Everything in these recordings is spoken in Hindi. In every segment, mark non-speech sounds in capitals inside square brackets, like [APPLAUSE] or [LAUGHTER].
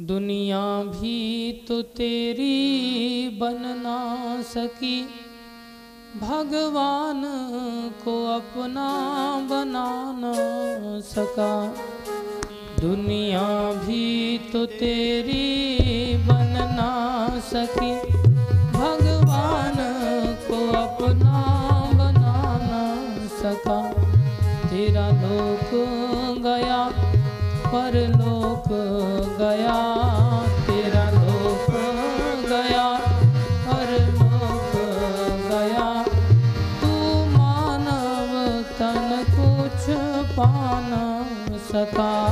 दुनिया भी तो तेरी बन ना सकी। भगवान को अपना बना ना सका। दुनिया भी तो तेरी बन ना सकी। भगवान को अपना बना ना सका। तेरा लोक गया परलोक गया तेरा लोक गया परलोक गया। तू मानव तन कुछ पान सका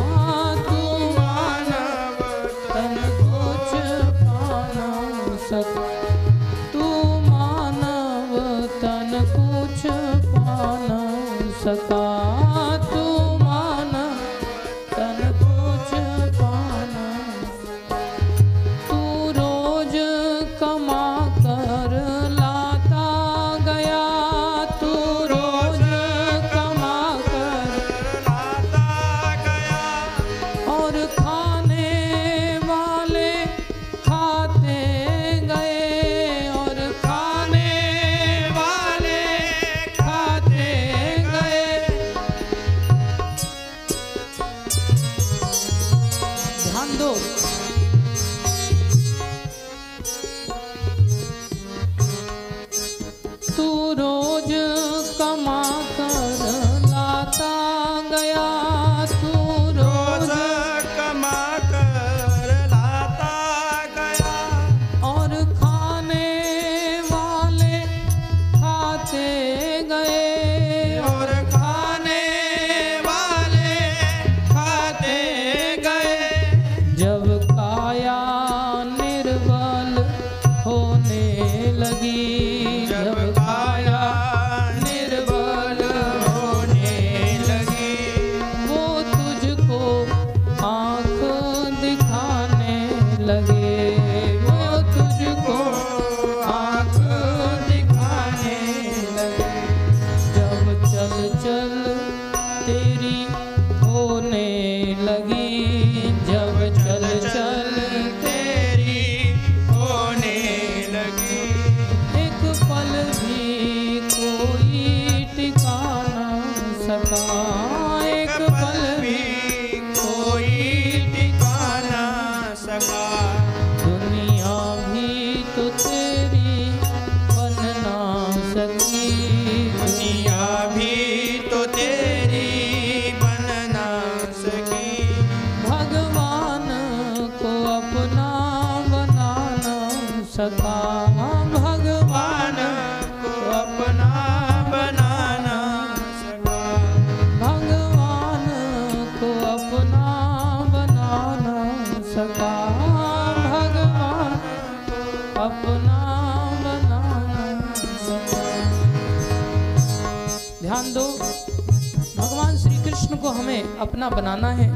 को हमें अपना बनाना है।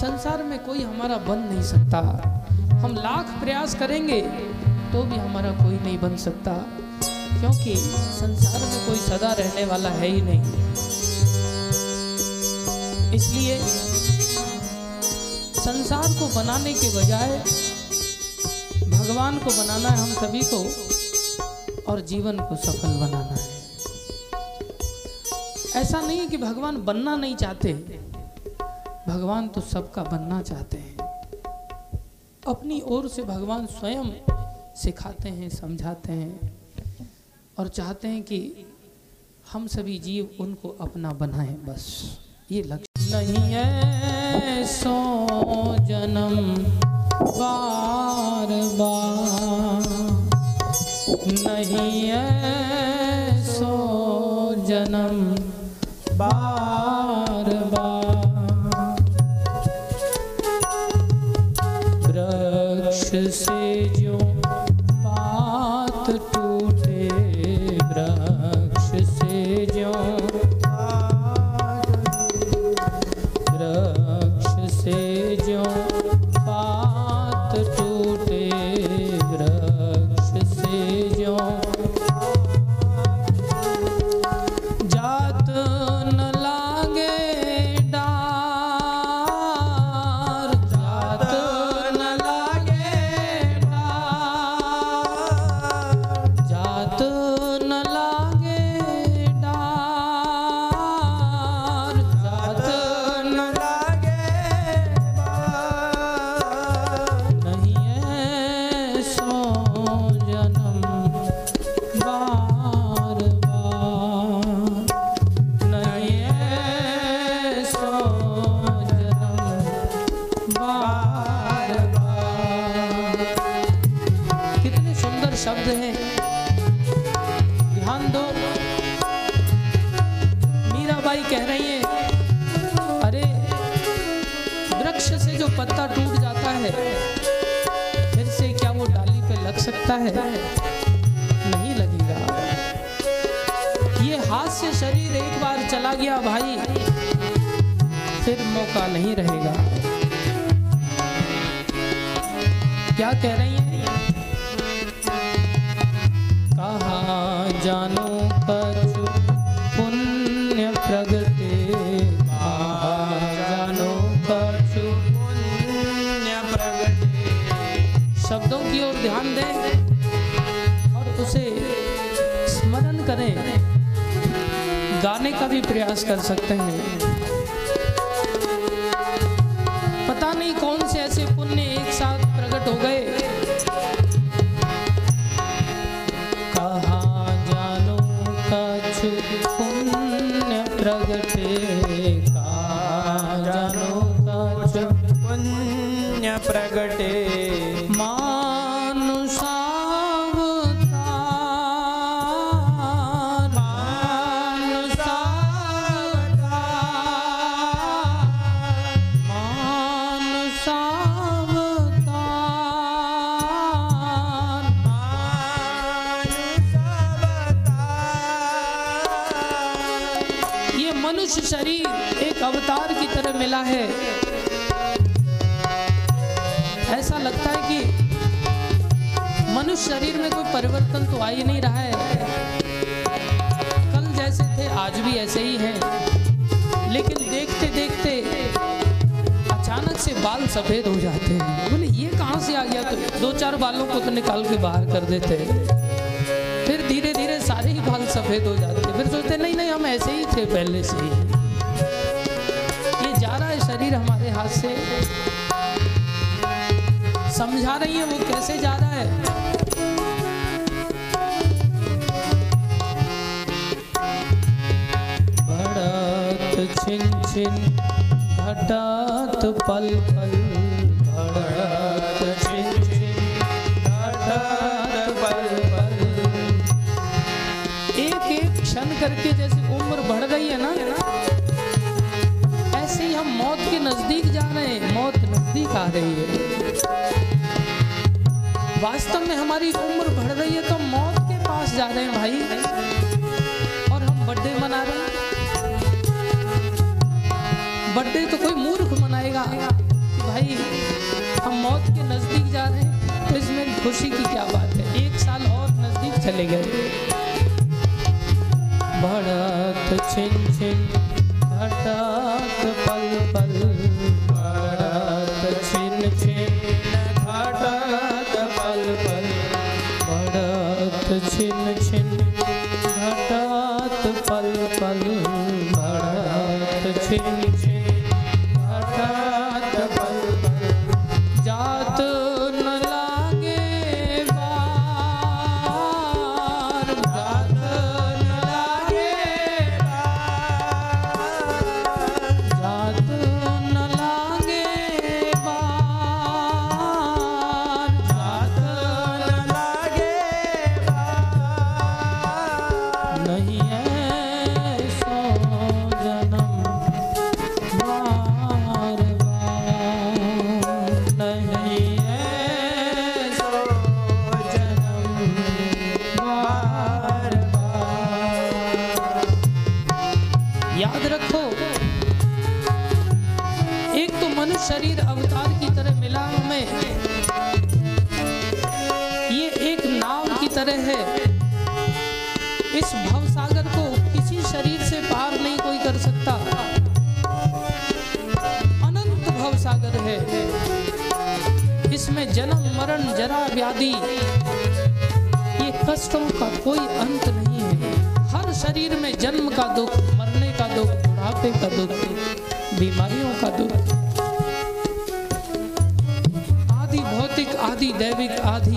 संसार में कोई हमारा बन नहीं सकता। हम लाख प्रयास करेंगे तो भी हमारा कोई नहीं बन सकता। क्योंकि संसार में कोई सदा रहने वाला है ही नहीं। इसलिए संसार को बनाने के बजाय भगवान को बनाना है, हम सभी को, और जीवन को सफल बनाना है। ऐसा नहीं है कि भगवान बनना नहीं चाहते। भगवान तो सबका बनना चाहते हैं। अपनी ओर से भगवान स्वयं सिखाते हैं, समझाते हैं और चाहते हैं कि हम सभी जीव उनको अपना बनाएँ बस। ये लक्ष्य। नहीं है सो जन्म, बार बार। नहीं है सो जन्म बार बार से क्या कह रही हैं कहाँ जानो कछु पुण्य प्रगटे। कहाँ जानो कछु पुण्य प्रगटे। शब्दों की ओर ध्यान दें और उसे स्मरण करें। गाने का भी प्रयास कर सकते हैं। परिवर्तन तो आ ही नहीं रहा है। कल जैसे थे, आज भी ऐसे ही हैं। लेकिन देखते देखते अचानक से बाल सफ़ेद हो जाते हैं। बोले, ये कहाँ से आ गया? तो दो चार बालों को तो निकाल के बाहर कर देते हैं। फिर धीरे धीरे सारे ही बाल सफ़ेद हो जाते फिर सोचते, नहीं नहीं, हम ऐसे ही थे पहले से ही। ये जा रहा है शरीर हमारे हाथ से। समझा रही है वो कैसे जा रहा है? छिन छिन घटत पल पल। एक एक क्षण करके जैसे उम्र बढ़ रही है ना, ऐसे ही हम मौत के नज़दीक जा रहे हैं, मौत नज़दीक आ रही है। वास्तव में हमारी उम्र बढ़ रही है तो मौत के पास जा रहे हैं भाई, और हम बर्थडे मना रहे हैं। बर्थडे तो कोई मूर्ख मनाएगा। भाई, हम मौत के नज़दीक जा रहे हैं तो इसमें खुशी की क्या बात है? एक साल और नज़दीक चले गए। भड़क, छिन छिन घटत पल पल।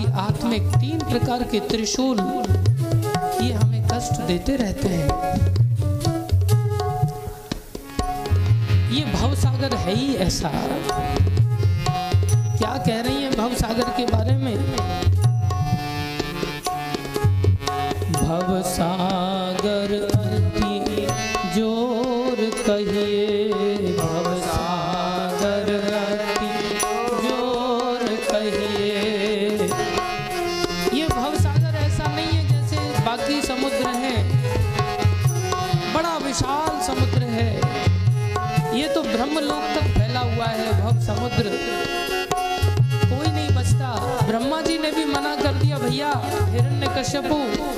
आत्मिक तीन प्रकार के त्रिशूल ये हमें कष्ट देते रहते हैं। ये भवसागर है ही ऐसा। क्या कह रही है भव सागर के बारे में? भव सागर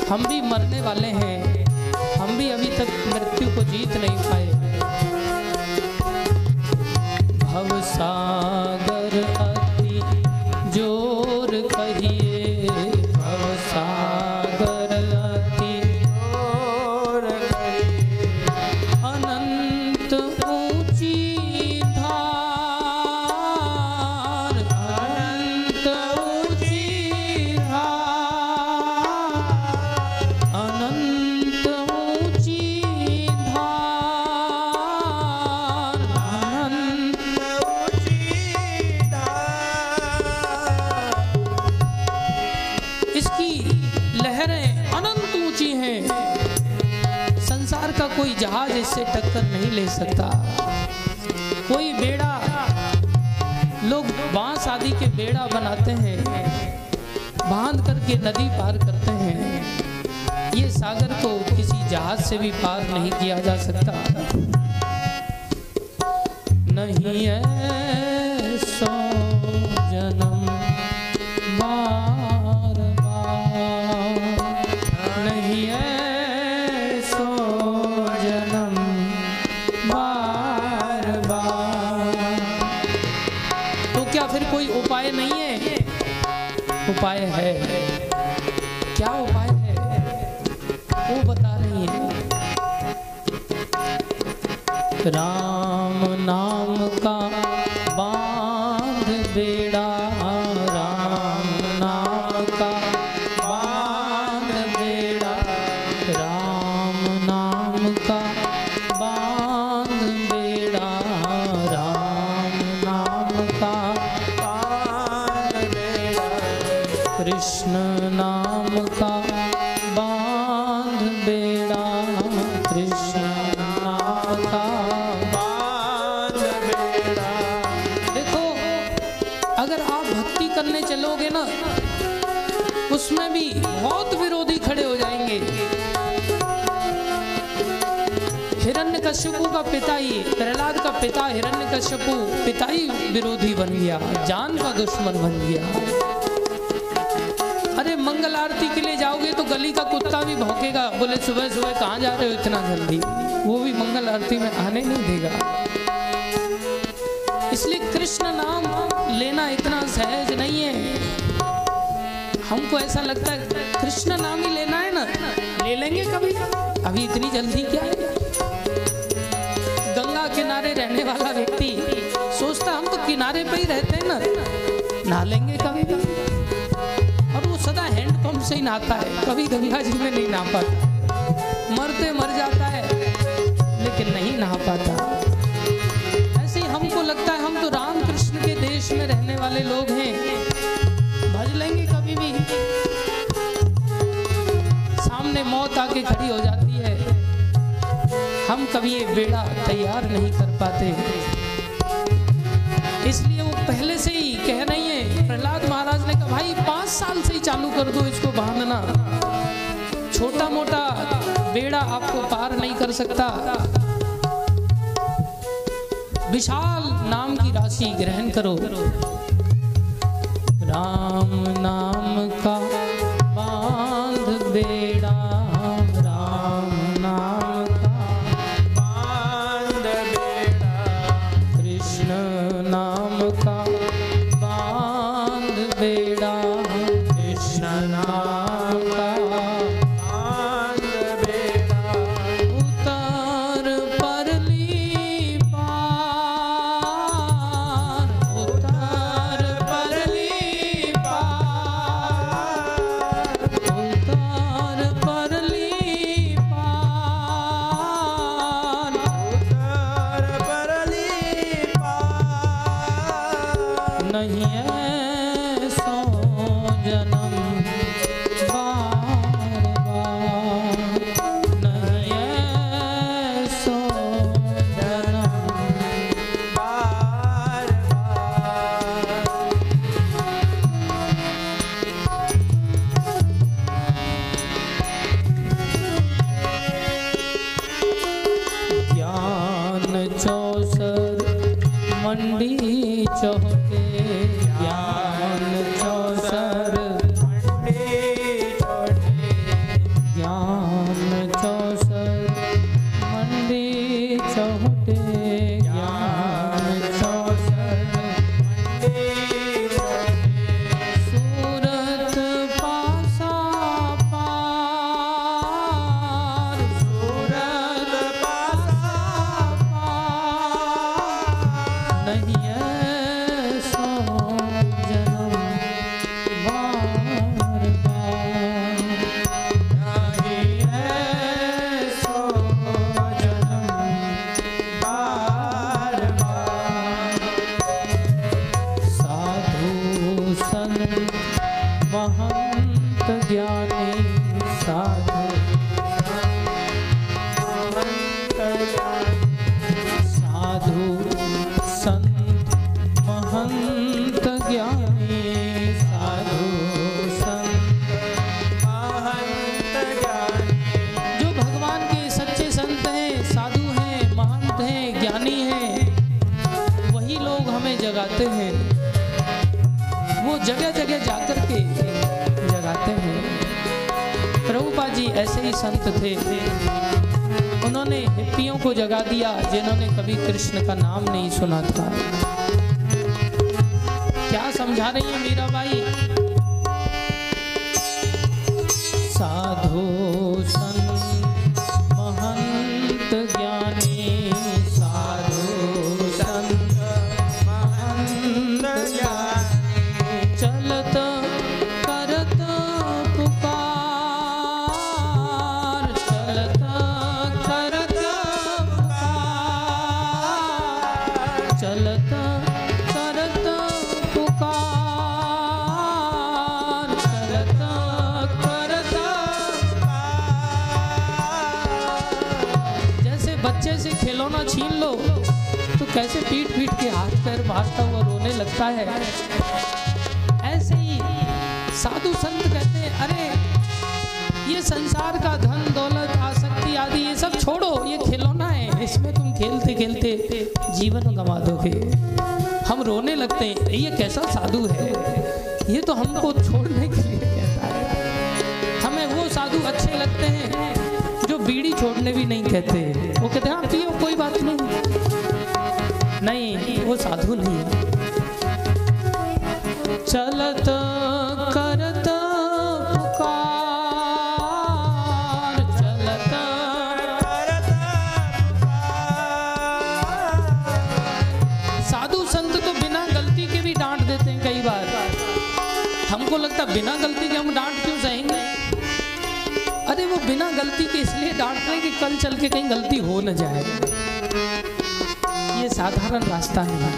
हम भी मरने वाले हैं। हम भी अभी तक मृत्यु को जीत नहीं पाए। भव नदी पार करते हैं। ये सागर को किसी जहाज़ से भी पार नहीं किया जा सकता। बन गया, जान का दुश्मन बन गया। अरे, मंगल आरती के लिए जाओगे तो गली का कुत्ता भी भौंकेगा। बोले सुबह सुबह कहाँ जा रहे हो इतना जल्दी? वो भी मंगल आरती में आने नहीं देगा। इसलिए कृष्ण नाम लेना इतना सहज नहीं है। हमको ऐसा लगता है, कृष्ण नाम ही लेना है ना? ले लेंगे कभी? अभी इतनी जल्दी क्या है? गंगा किनारे रहने वाला व्यक्ति किनारे पे ही रहते हैं ना, नहा लेंगे कभी कभी और वो सदा हैंडपंप से ही नहाता है, कभी गंगा जी में नहीं नहा पाता। मरते मर जाता है, लेकिन नहीं नहा पाता। ऐसे ही हमको लगता है, हम तो राम कृष्ण के देश में रहने वाले लोग हैं। भज लेंगे कभी भी। सामने मौत आके खड़ी हो जाती है। हम कभी ये बेड़ा तैयार नहीं कर पाते। भाई, पाँच साल से ही चालू कर दो इसको बांधना। छोटा मोटा बेड़ा आपको पार नहीं कर सकता। विशाल नाम की राशि ग्रहण करो। राम नाम का जगाते हैं। वो जगह जगह जाकर के जगाते हैं। प्रभुपा जी ऐसे ही संत थे। उन्होंने हिप्पियों को जगा दिया, जिन्होंने कभी कृष्ण का नाम नहीं सुना था। क्या समझा रही है साधु लगता है। ऐसे ही साधु संत कहते हैं, अरे, ये संसार का धन, दौलत, आसक्ति आदि, ये सब छोड़ो, ये खिलौना है। इसमें तुम खेलते खेलते जीवन गंवा दोगे। हम रोने लगते हैं ये कैसा साधु है? ये तो हमको छोड़ने के लिए कहता है। हमें वो साधु अच्छे लगते हैं, जो बीड़ी छोड़ने भी नहीं कहते। वो कहते हैं हाँ पियो, कोई बात नहीं। नहीं, वो साधु नहीं है। चलत, करत, पुकार, चलत। साधु संत तो बिना गलती के भी डांट देते हैं कई बार। हमको लगता बिना गलती के हम डांट क्यों सहेंगे अरे वो बिना गलती के इसलिए डांट रहे कि कल चल के कहीं गलती हो न जाए। ये साधारण रास्ता है।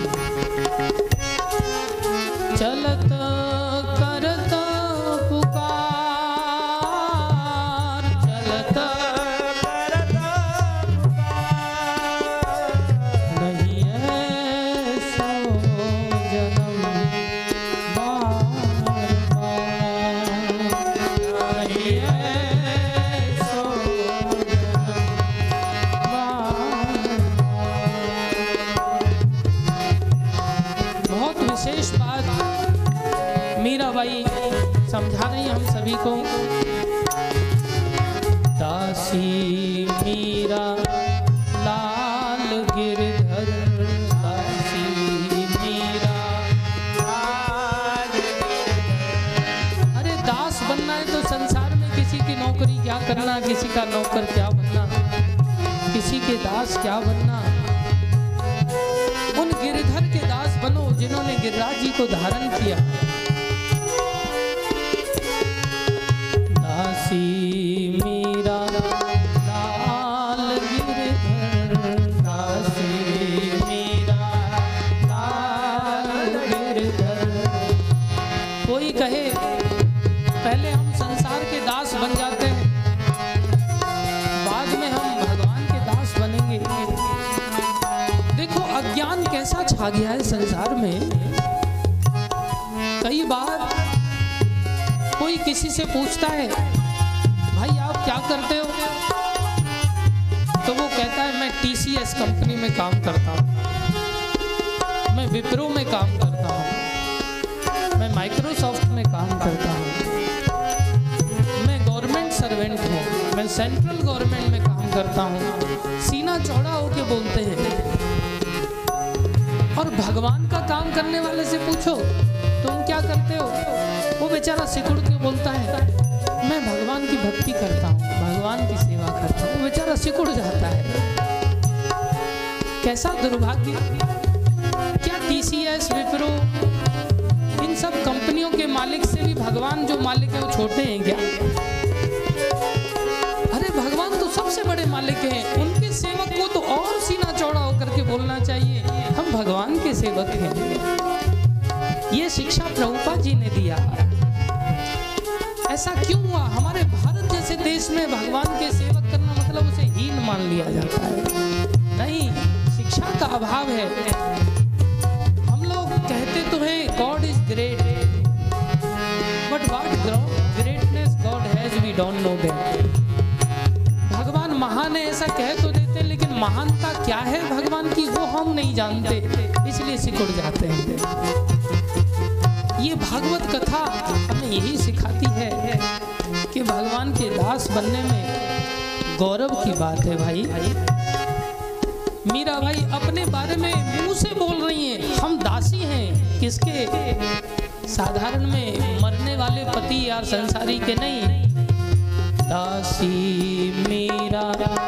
क्या बनना? उन गिरधर के दास बनो जिन्होंने गिरिराज जी को धारण किया। दासी मीरा कोई कहे, पहले हम संसार के दास बन जाते हैं। छा गया है संसार में। कई बार कोई किसी से पूछता है, भाई, आप क्या करते हो? तो वो कहता है, मैं टीसीएस कंपनी में काम करता हूँ। मैं विप्रो में काम करता हूँ। मैं माइक्रोसॉफ्ट में काम करता हूँ। मैं गवर्नमेंट सर्वेंट हूँ। मैं सेंट्रल गवर्नमेंट में काम करता हूँ। सीना चौड़ा होके बोलते हैं। भगवान का काम करने वाले से पूछो, तुम क्या करते हो? वो बेचारा सिकुड़ के बोलता है, मैं भगवान की भक्ति करता हूँ, भगवान की सेवा करता हूँ। बेचारा सिकुड़ जाता है। कैसा दुर्भाग्य। क्या टीसीएस, विप्रो, इन सब कंपनियों के मालिक से भी भगवान जो मालिक है वो छोटे हैं क्या? अरे भगवान तो सबसे बड़े मालिक हैं। उनके सेवक को तो और सीना चौड़ा होकर के बोलना चाहिए। भगवान के सेवक हैं। ये शिक्षा प्रभुपा जी ने दिया ऐसा क्यों हुआ? हमारे भारत जैसे देश में भगवान के सेवक करना मतलब उसे हीन मान लिया जाता है। नहीं, शिक्षा का अभाव है। हम लोग कहते तो हैं God is great but what greatness God has we don't know that भगवान महान है, ऐसा कह तो महानता क्या है भगवान की, वो हम नहीं जानते, इसलिए सिकुड़ जाते हैं। ये भागवत कथा हमें यही सिखाती है कि भगवान के दास बनने में गौरव की बात है भाई। मीरा भाई, अपने बारे में मुँह से बोल रही हैं, हम दासी हैं, किसके? साधारण में मरने वाले पति या संसारी के नहीं। दासी मेरा।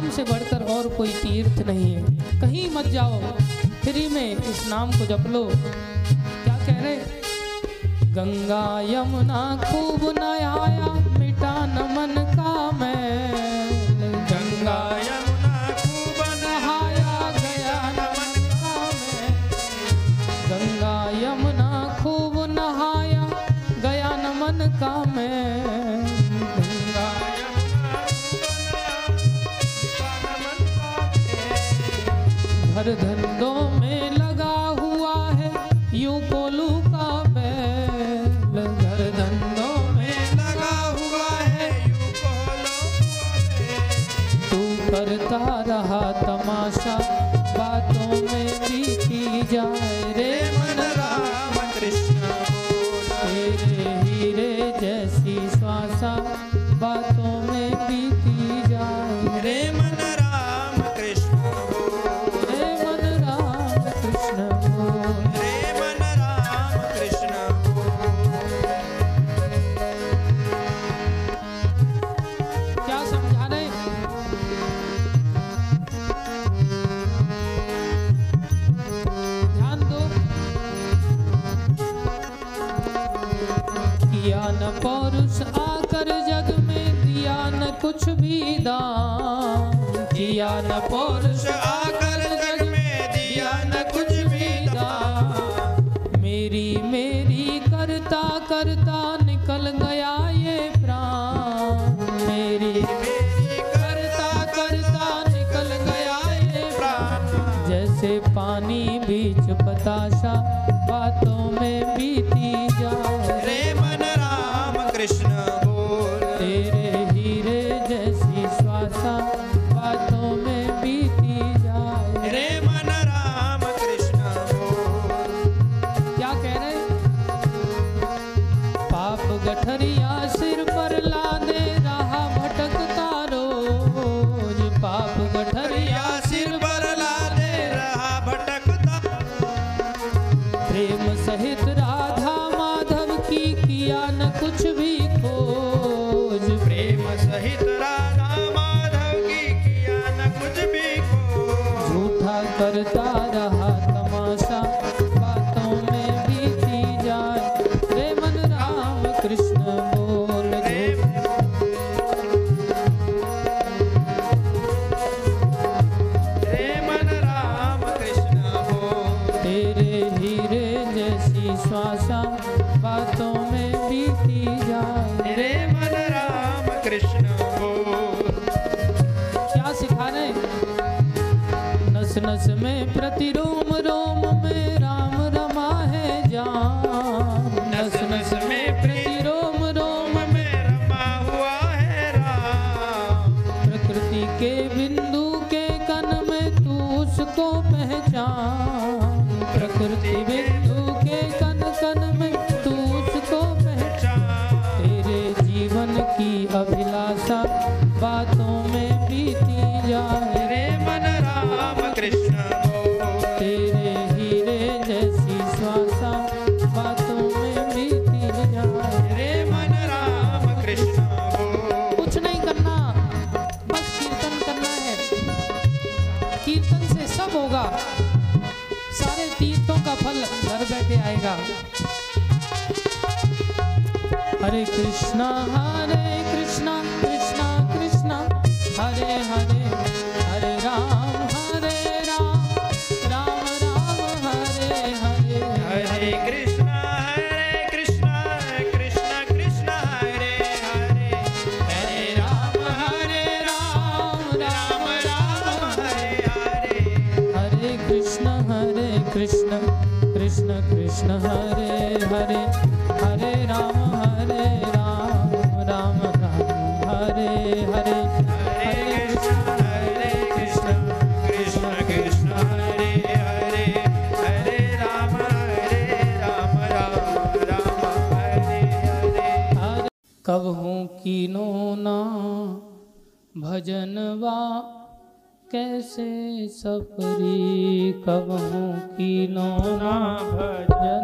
नाम से बढ़कर और कोई तीर्थ नहीं है। कहीं मत जाओ। फ्री में इस नाम को जप लो। क्या कह रहे? गंगा यमुना खूब नया मिटा नमन धन बैठे हरे कृष्णा हरे कृष्णा कृष्णा कृष्णा हरे हरे। कीनो ना भजनवा कैसे सपरी कबहू कीनो ना भजनवा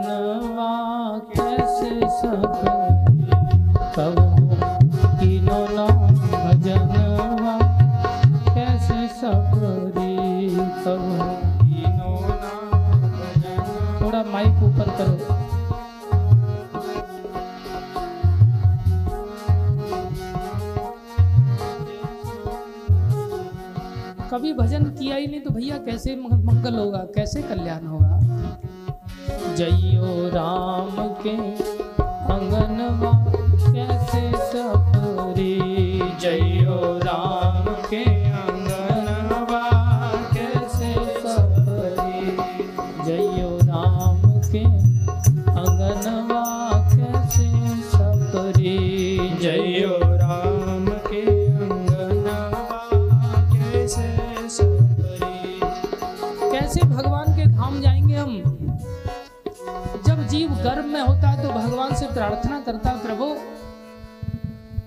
कभी भजन किया ही नहीं तो भैया कैसे मंगल होगा? कैसे कल्याण होगा? जयो राम के अंगनवा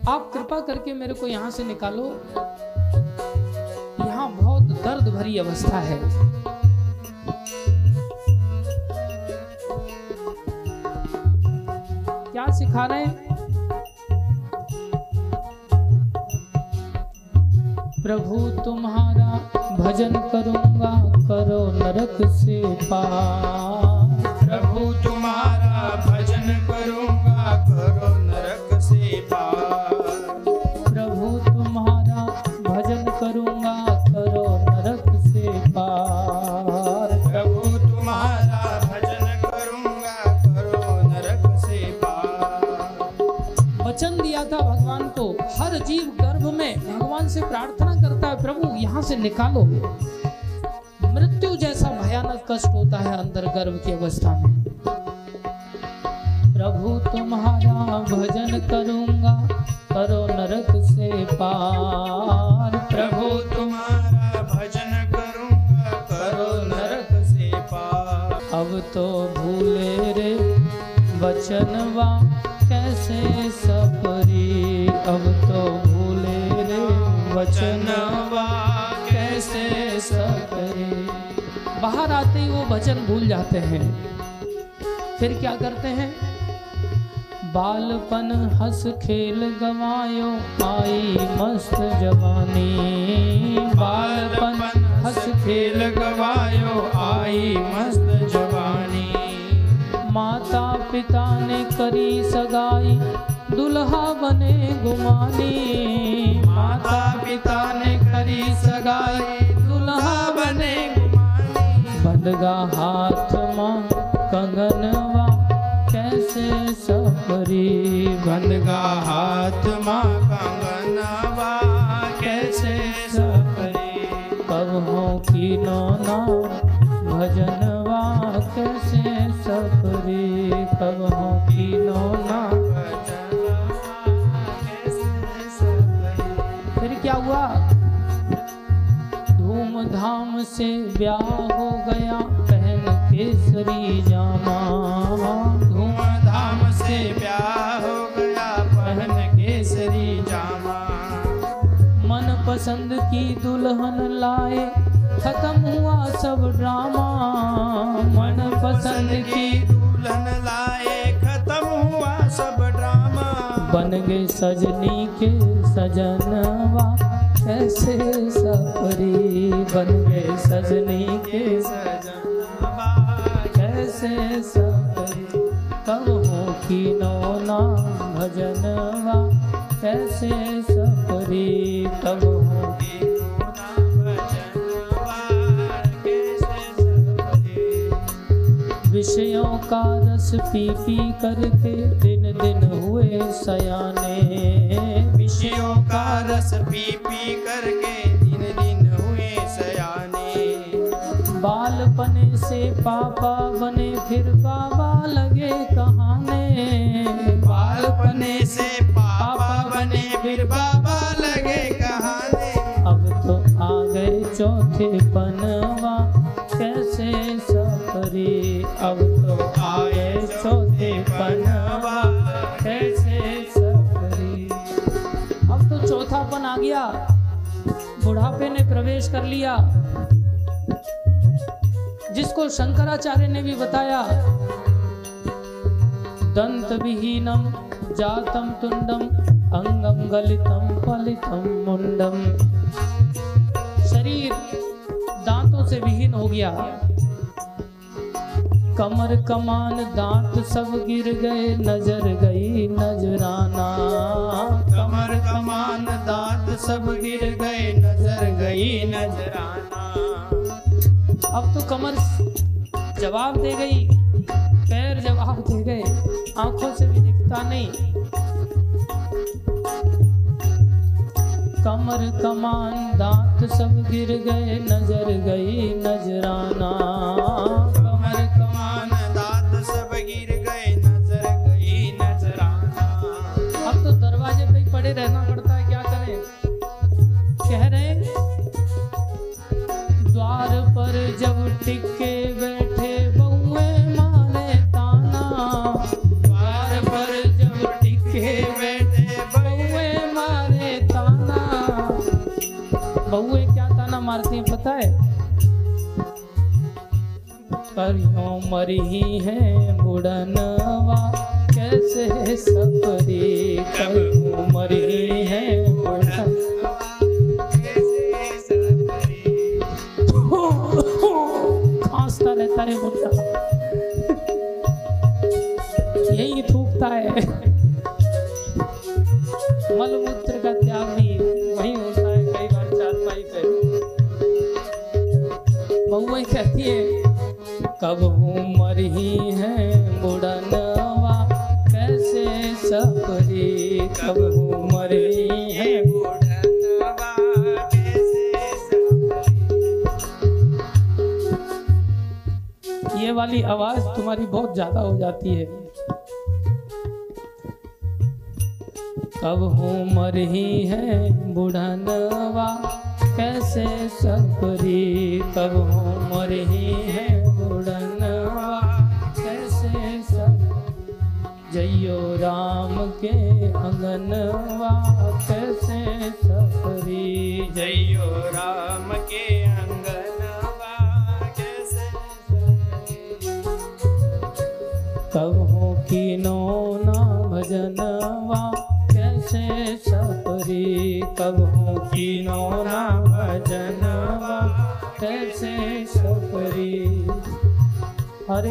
आप कृपा करके मेरे को यहाँ से निकालो। यहाँ बहुत दर्द भरी अवस्था है। क्या सिखा रहे प्रभु, तुम्हारा भजन करूँगा, करो नरक से पार। यहाँ से निकालो मृत्यु जैसा भयानक कष्ट होता है अंदर गर्भ की अवस्था में। प्रभु, तुम्हारा भजन करूँगा, करो नरक से पार। प्रभु, तुम्हारा भजन करूँगा, करो नरक से पार। अब तो भूले रे वचनवा कैसे सपरी। अब तो भूले रे वचनवा बाहर आते ही, वो वचन भूल जाते हैं। फिर क्या करते हैं? बालपन हंस खेल गवायो, आई मस्त जवानी। बालपन हंस खेल गवायो, आई मस्त जवानी। माता पिता ने करी सगाई, दुल्हा बने गुमानी। माता पिता ने करी सगाई, दुल्हा बने गुमानी बंदगा हाथ माँ कंगनवा, कैसे सपरी बंदगा हाथ माँ कंगनवा, कैसे सपरी कब हो की नौना, भजनवा, कैसे सपरी हो की नौना, फिर क्या हुआ? धूमधाम से ब्याह हो केसरी जामा। धूमधाम से ब्याह हो गया पहन केसरी जामा। मन पसंद की दुल्हन लाए खत्म हुआ सब ड्रामा। मन पसंद की दुल्हन लाए खत्म हुआ सब ड्रामा। बन गए सजनी के सजनवा कैसे सफरी बन गए सजनी के सजनवा। कैसे सफरी कब हो की की गुना भजनवा कैसे सफरे। विषयों का रस पी पी करके दिन दिन हुए सयाने। विषयों का रस पी पी करके बालपने से पापा बने फिर बाबा लगे कहाने। बालपने से पापा बने फिर बाबा लगे कहाने। अब तो आ गए चौथे पनवा कैसे सफरी? अब तो आ गए चौथे पनवा कैसे सफरी? अब तो चौथापन आ गया। बुढ़ापे ने प्रवेश कर लिया। जिसको शंकराचार्य ने भी बताया दंत विहीनम जातम तुंडम, अंगम गलितम फलितम मुंडम। शरीर दांतों से विहीन हो गया। कमर कमान दांत सब गिर गए, नज़र गई नजराना। कमर कमान दांत सब गिर गए, नज़र गई नजराना। अब तो कमर जवाब दे गई, पैर जवाब दे गए, आँखों से भी दिखता नहीं। कमर कमान दांत सब गिर गए, नज़र गई नजराना। कमर कमान दांत सब गिर गए, नज़र गई नजराना। अब तो दरवाजे पे ही पड़े रहना। करियो मरी है बुढ़नवा कैसे सफरी करियो मरी है रहता है बुढ़ा यही थूकता है। कब उम्र मरही है बुढ़नवा कैसे सफरी कब हूँ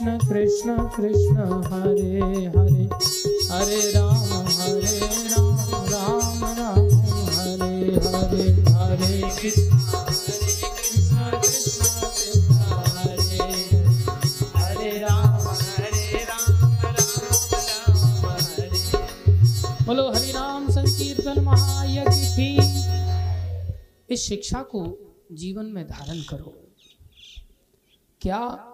कृष्ण कृष्ण कृष्ण, हरे हरे। हरे राम हरे राम राम राम, हरे हरे हरे। कृष्ण राम राम राम राम बोलो, हरि नाम संकीर्तन महायज्ञ की। इस शिक्षा को जीवन में धारण करो। क्या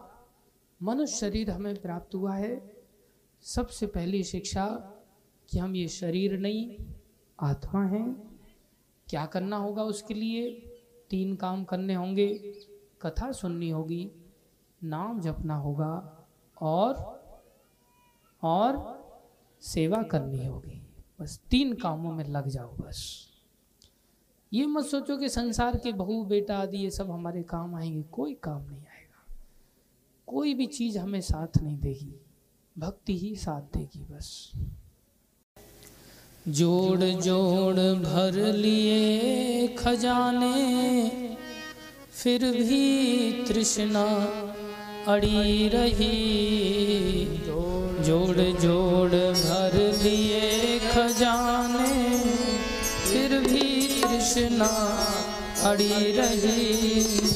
मनुष्य शरीर हमें प्राप्त हुआ है। सबसे पहली शिक्षा कि हम ये शरीर नहीं, आत्मा हैं। क्या करना होगा उसके लिए? तीन काम करने होंगे। कथा सुननी होगी, नाम जपना होगा और और सेवा करनी होगी। बस तीन कामों में लग जाओ बस। ये मत सोचो कि संसार के बहू, बेटा आदि ये सब हमारे काम आएँगे। कोई काम नहीं कोई भी चीज़ हमें साथ नहीं देगी, भक्ति ही साथ देगी बस। जोड़ जोड़ भर लिए खजाने, फिर भी तृष्णा अड़ी रही। जोड़ जोड़ भर लिए खजाने, फिर भी तृष्णा अड़ी रही।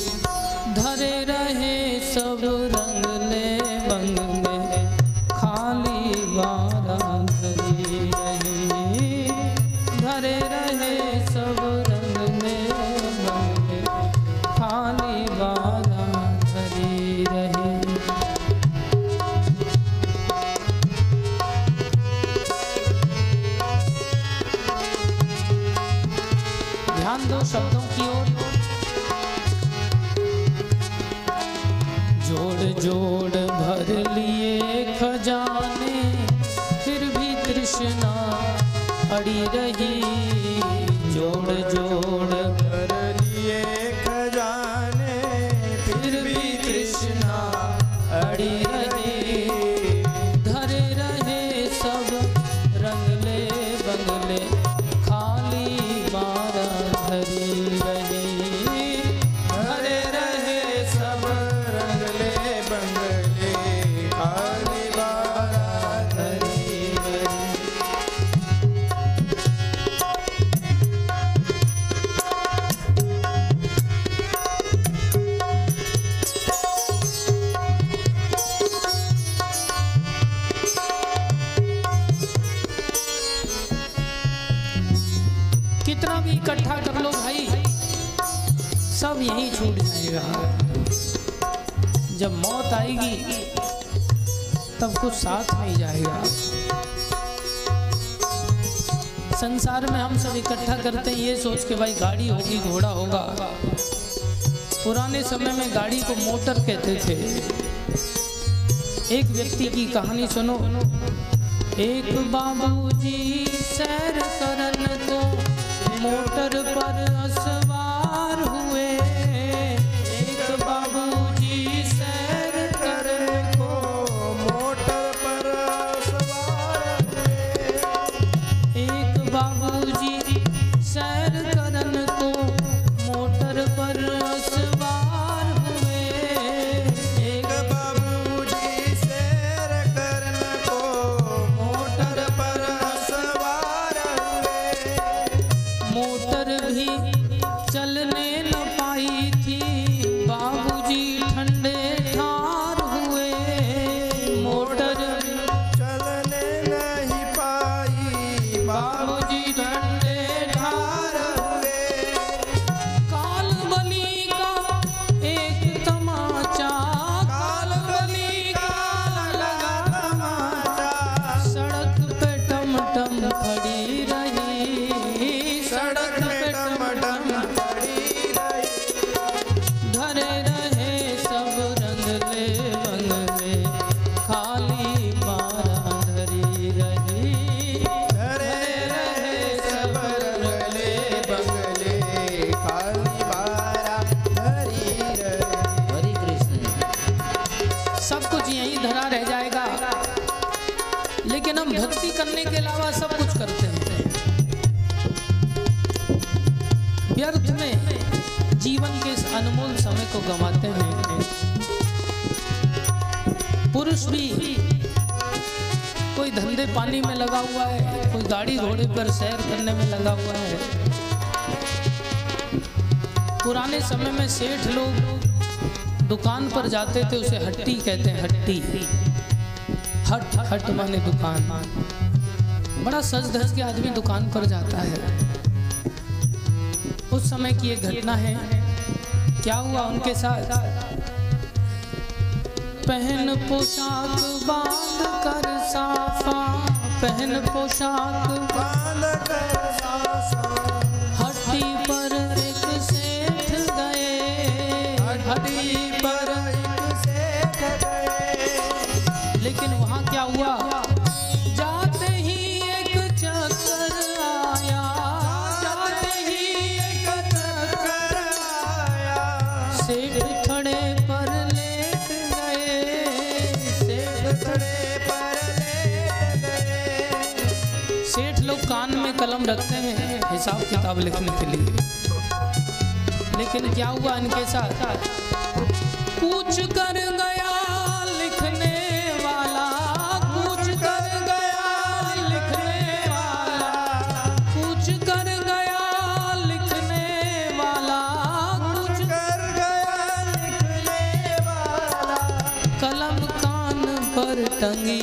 साथ नहीं जाएगा। संसार में हम सब इकट्ठा करते हैं, ये सोच के भाई गाड़ी होगी, घोड़ा होगा। पुराने समय में गाड़ी को मोटर कहते थे। एक व्यक्ति की कहानी सुनो। एक बाबूजी सैर करन को मोटर पर जाते थे उसे हट्टी कहते हैं, हट्टी। हट हट माने दुकान। बड़ा सज धज के आदमी दुकान पर जाता है। उस समय की एक घटना है। क्या हुआ उनके साथ? पहन पोशाक बाँध कर साफा, पहन पोशाक हिसाब किताब लिखने के लिए। लेकिन क्या हुआ इनके साथ? पूछ कर गया लिखने वाला, पूछ कर गया लिखने वाला, पूछ कर गया लिखने वाला, पूछ कर गया लिखने वाला। कलम कान पर टंगी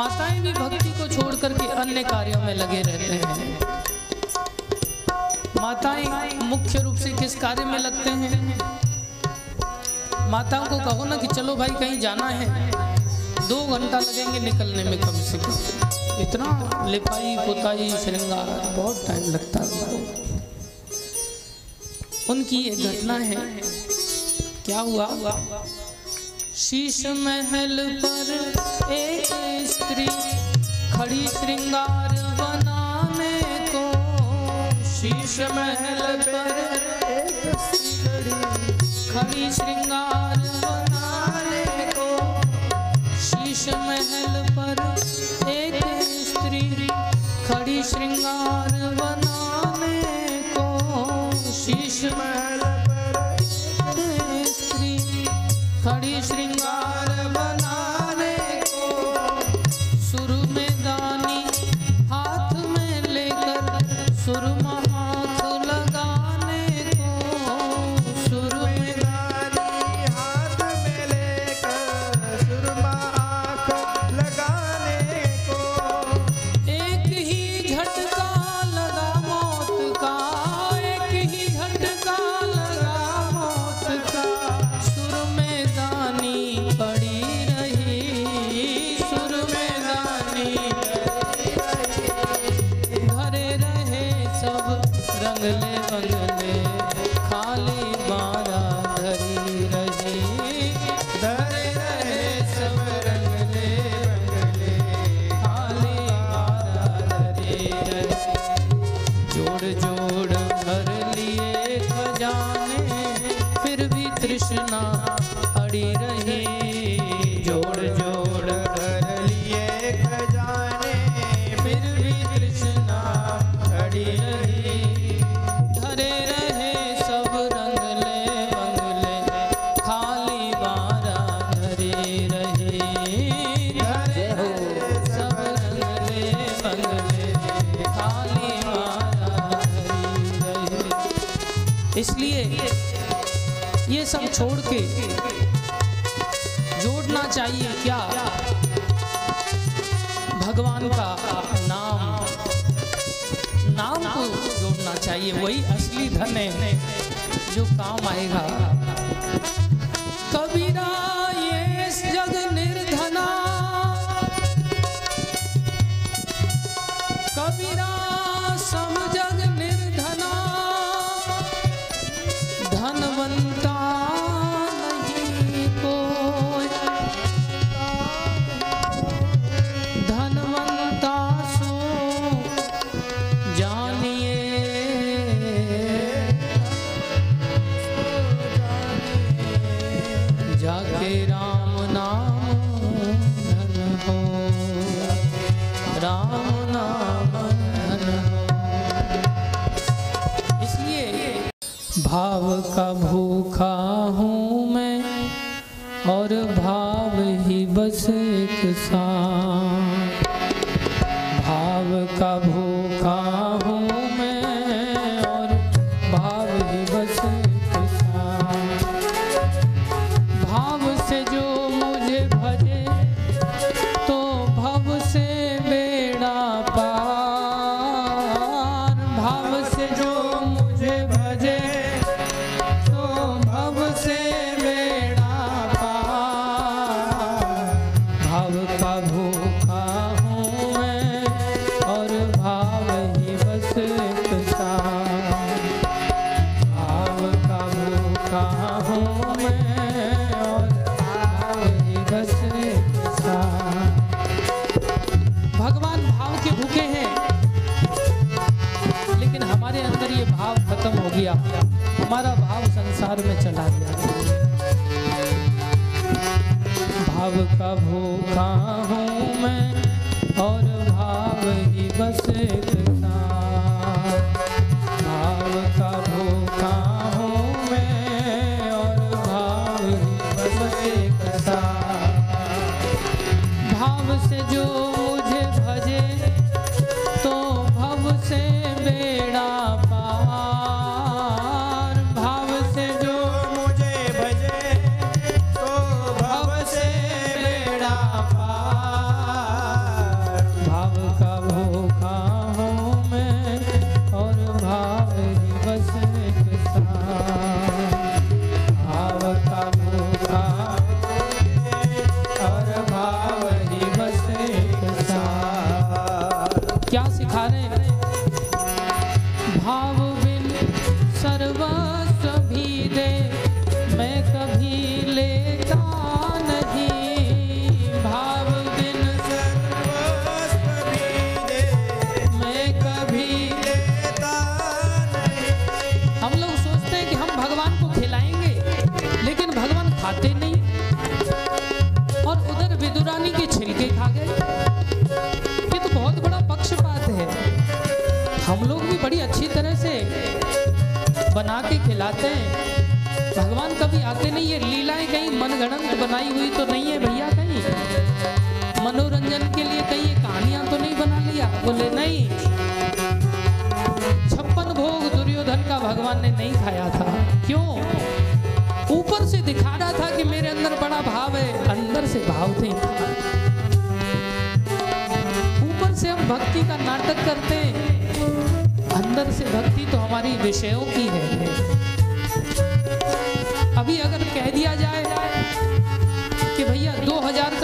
माताएँ भी भक्ति को छोड़ करके अन्य कार्यों में लगे रहते हैं। माताएँ मुख्य रूप से किस कार्य में लगते हैं? माताओं को कहो ना कि चलो भाई कहीं जाना है। दो घंटा लगेंगे निकलने में कम से कम। इतना लिपाई, पुताई, श्रृंगार, बहुत टाइम लगता है उनकी। एक घटना है। क्या हुआ? शीश महल पर एक स्त्री खड़ी श्रृंगार बनाने को शीश महल पर एक सिकड़ी खड़ी श्रृंगार बनाने को शीश महल पर एक स्त्री खड़ी श्रृंगार बनाने को शीश महल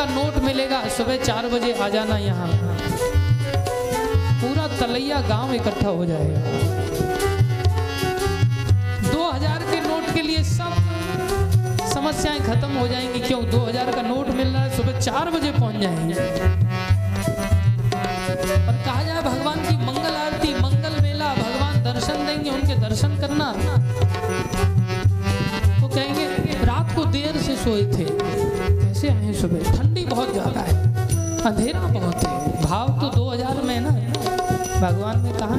नोट मिलेगा। सुबह चार बजे आ जाना यहाँ। पूरा तलैया गाँव इकट्ठा हो जाएगा। दो हज़ार के नोट के लिए सब समस्याएँ खत्म हो जाएँगी। क्यों? दो हज़ार का नोट मिल रहा है, सुबह चार बजे पहुँच जाएँगे। और कहा जाए, भगवान की मंगल आरती, मंगल मेला, भगवान दर्शन देंगे, उनके दर्शन करना। तो कहेंगे, रात को देर से सोए थे। कैसे आए हैं सुबह ठंडी बहुत ज़्यादा है। अंधेरा बहुत है। भाव तो 2000 में है ना। भगवान ने कहा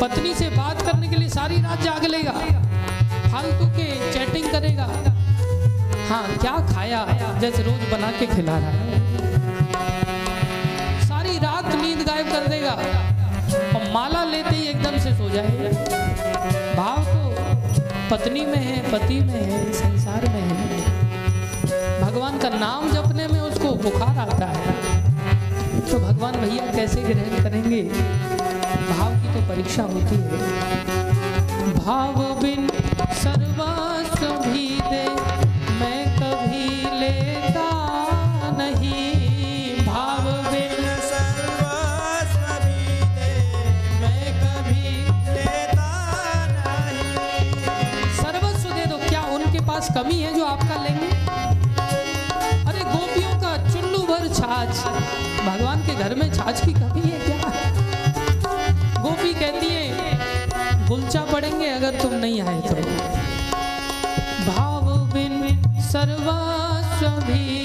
पत्नी से बात करने के लिए सारी रात जाग लेगा। फालतू के चैटिंग करेगा। हाँ क्या खाया? जैसे रोज बना के खिला रहा है। सारी रात नींद गायब कर देगा। और माला लेते ही एकदम से सो जाएगा। भाव तो पत्नी में है, पति में है, संसार में है। भगवान का नाम जपने में उसको बुखार आता है। तो भगवान भैया कैसे ग्रहण करेंगे? भाव की तो परीक्षा होती है। भाव बिन सर्वास भी दे घर में छाछ की कमी है क्या? गोपी कहती है, गुलचा पड़ेंगे अगर तुम नहीं आए तो। भाव बिन सर्वा सभी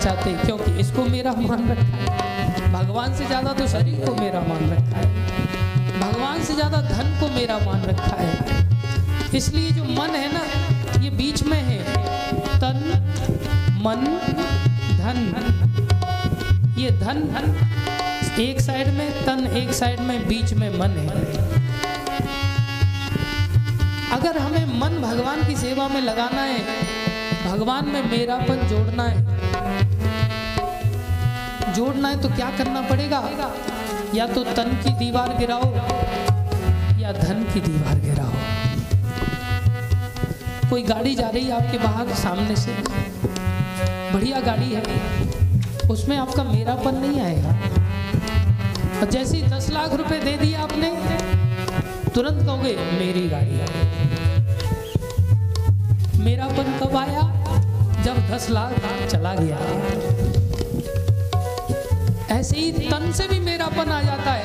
चाहते क्योंकि इसको मेरा मान रखा है। भगवान से ज़्यादा तो शरीर को मेरा मान रखा है। भगवान से ज़्यादा धन को मेरा मान रखा है। इसलिए जो मन है ना, ये बीच में है। तन, मन, धन। ये धन एक साइड में, तन एक साइड में, बीच में मन है। अगर हमें मन भगवान की सेवा में लगाना है, भगवान में मेरापन जोड़ना है जोड़ना है तो क्या करना पड़ेगा? या तो तन की दीवार गिराओ, या धन की दीवार गिराओ। कोई गाड़ी जा रही है आपके बाहर सामने से। बढ़िया गाड़ी है। उसमें आपका मेरापन नहीं आएगा। और जैसे ही दस लाख रुपए दे दिए आपने, तुरंत कहोगे, मेरी गाड़ी है मेरापन कब आया? जब दस लाख चला गया। ऐसे ही तन से भी मेरापन आ जाता है।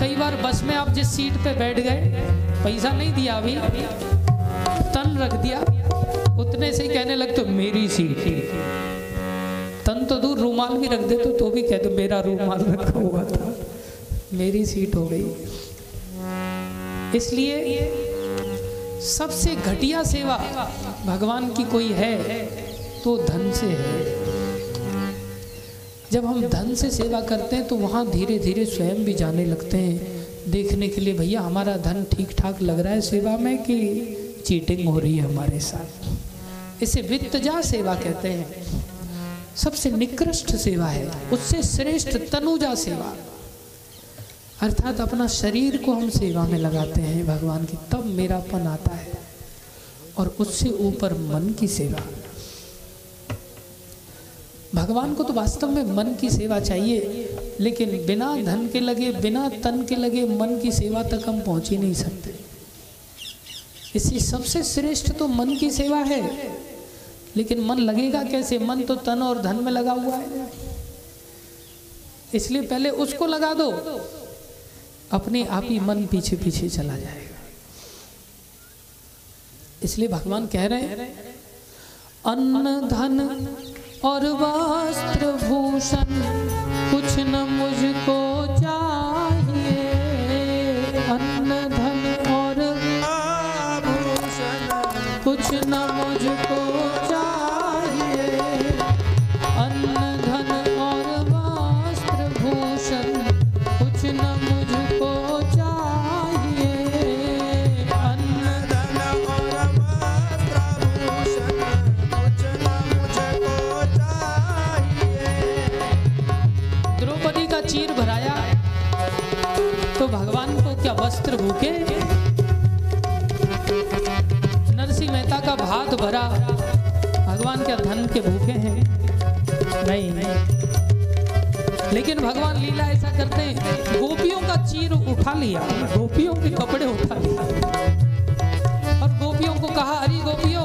कई बार बस में आप जिस सीट पे बैठ गए पैसा नहीं दिया अभी तन रख दिया उतने से कहने लगते हो, मेरी सीट तन तो दूर रूमाल भी रख दे तो, तो भी कहते मेरा रूमाल रखा हुआ था मेरी सीट हो गई। इसलिए सबसे घटिया सेवा भगवान की कोई है तो धन से है। जब हम धन से सेवा करते हैं तो वहाँ धीरे धीरे स्वयं भी जाने लगते हैं। देखने के लिए, भैया, हमारा धन ठीक ठाक लग रहा है सेवा में कि चीटिंग हो रही है हमारे साथ? इसे वित्तजा सेवा कहते हैं। सबसे निकृष्ट सेवा है, उससे श्रेष्ठ तनुजा सेवा। अर्थात अपना शरीर को हम सेवा में लगाते हैं भगवान की, तब मेरापन आता है। और उससे ऊपर मन की सेवा। भगवान को तो वास्तव में मन की सेवा चाहिए, लेकिन बिना धन के लगे, बिना तन के लगे मन की सेवा तक हम पहुँच ही नहीं सकते। इसलिए सबसे श्रेष्ठ तो मन की सेवा है, लेकिन मन लगेगा कैसे? मन तो तन और धन में लगा हुआ है। इसलिए पहले उसको लगा दो, अपने आप ही मन पीछे पीछे चला जाएगा। इसलिए भगवान कह रहे हैं, अन्न, धन और वस्त्र भूषण कुछ न मुझको मेहता भरा। भगवान क्या धन के भूखे हैं? नहीं। लेकिन भगवान लीला ऐसा करते हैं, गोपियों का चीर उठा लिया, गोपियों के कपड़े उठा लिया। और गोपियों को कहा, अरे गोपियों,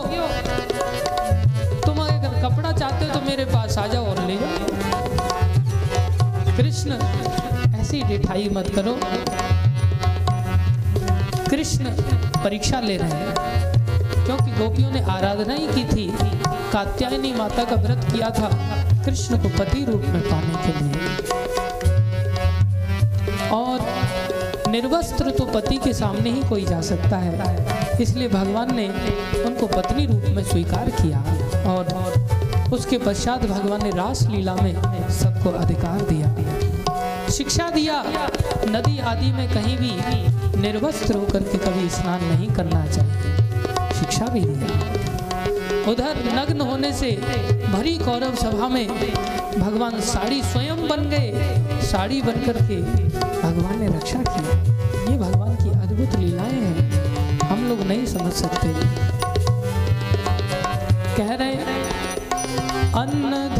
तुम अगर कपड़ा चाहते हो तो मेरे पास आ जाओ और ले कृष्ण, ऐसी डिठाई मत करो। कृष्ण परीक्षा ले रहे हैं। क्योंकि गोपियों ने आराधना ही की थी। कात्यायनी माता का व्रत किया था कृष्ण को पति रूप में पाने के लिए। और निर्वस्त्र तो पति के सामने ही कोई जा सकता है। इसलिए भगवान ने उनको पत्नी रूप में स्वीकार किया और उसके पश्चात भगवान ने रास लीला में सबको अधिकार दिया। शिक्षा दिया। नदी आदि में कहीं भी निर्वस्त्र होकर के कभी स्नान नहीं करना चाहिए। शिक्षा भी दिया। उधर नग्न होने से भरी कौरव सभा में भगवान साड़ी स्वयं बन गए। साड़ी बनकर के भगवान ने रक्षा की। ये भगवान की अद्भुत लीलाएँ हैं। हम लोग नहीं समझ सकते। कह रहे हैं, अन्न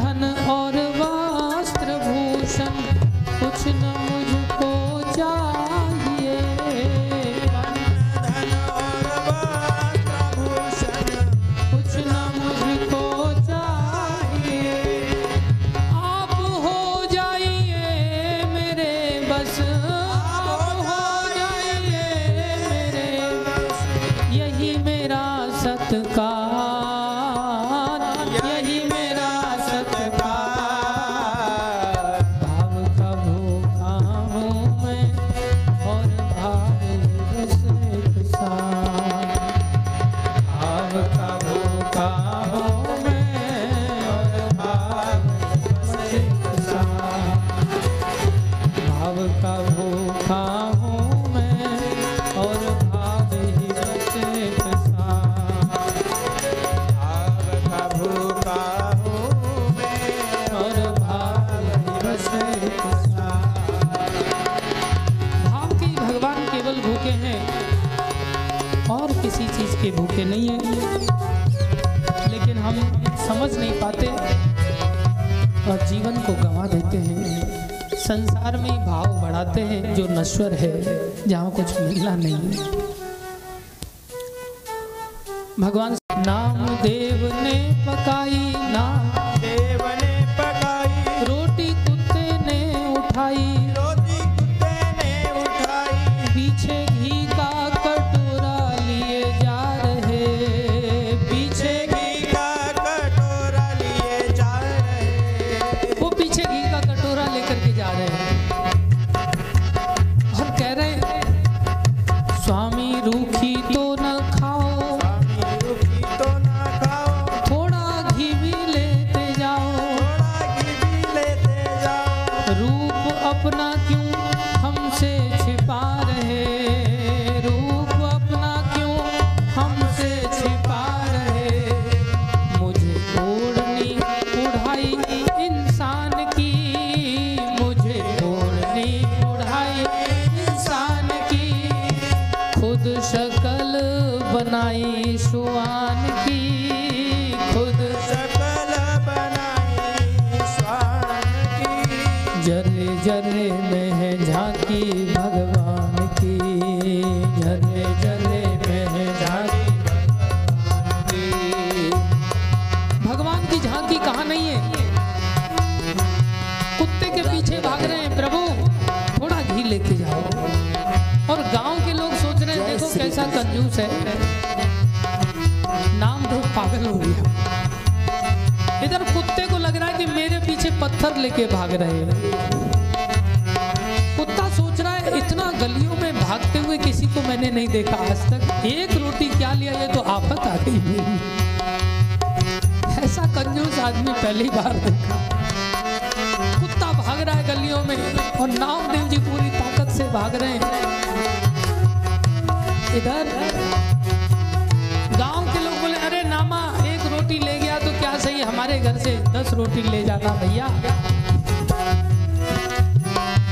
कि नहीं है। लेकिन हम समझ नहीं पाते और जीवन को गंवा देते हैं। संसार में ही भाव बढ़ाते हैं जो नश्वर है, जहाँ कुछ मिलना नहीं भगवान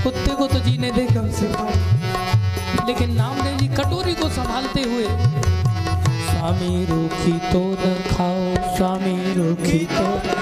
कुत्ते को तो जीने दे कम से कम लेकिन नामदेव जी कटोरी को संभालते हुए, स्वामी रोखी तो न खाओ, स्वामी रोखी तो ना।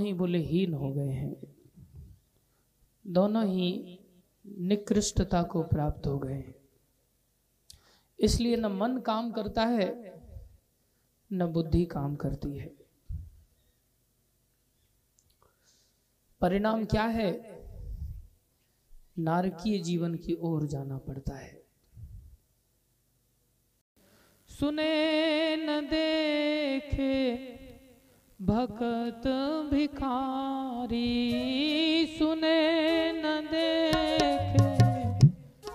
दोनों ही बोले, हीन हो गए हैं। दोनों ही निकृष्टता को प्राप्त हो गए हैं। इसलिए न मन काम करता है, न बुद्धि काम करती है। परिणाम क्या है? नारकीय जीवन की ओर जाना पड़ता है। सुने न देखे भक्त भिखारी सुने न देखे।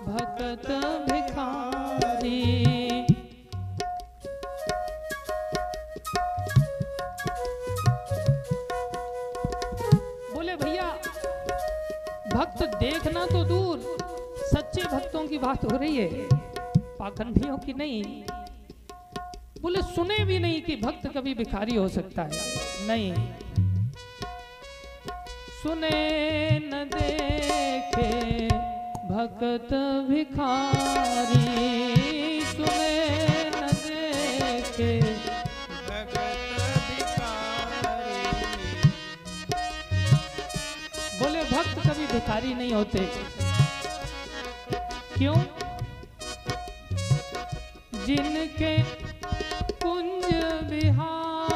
भक्त भिखारी। बोले भैया, भक्त देखना तो दूर, सच्चे भक्तों की बात हो रही है। पाखंडियों की नहीं। बोले, सुने भी नहीं कि भक्त कभी भिखारी हो सकता है। नहीं। सुने न देखे भक्त भिखारी। सुने न देखे भगत भिखारी बोले, भक्त कभी भिखारी नहीं होते। क्यों? जिनके कुंज बिहारी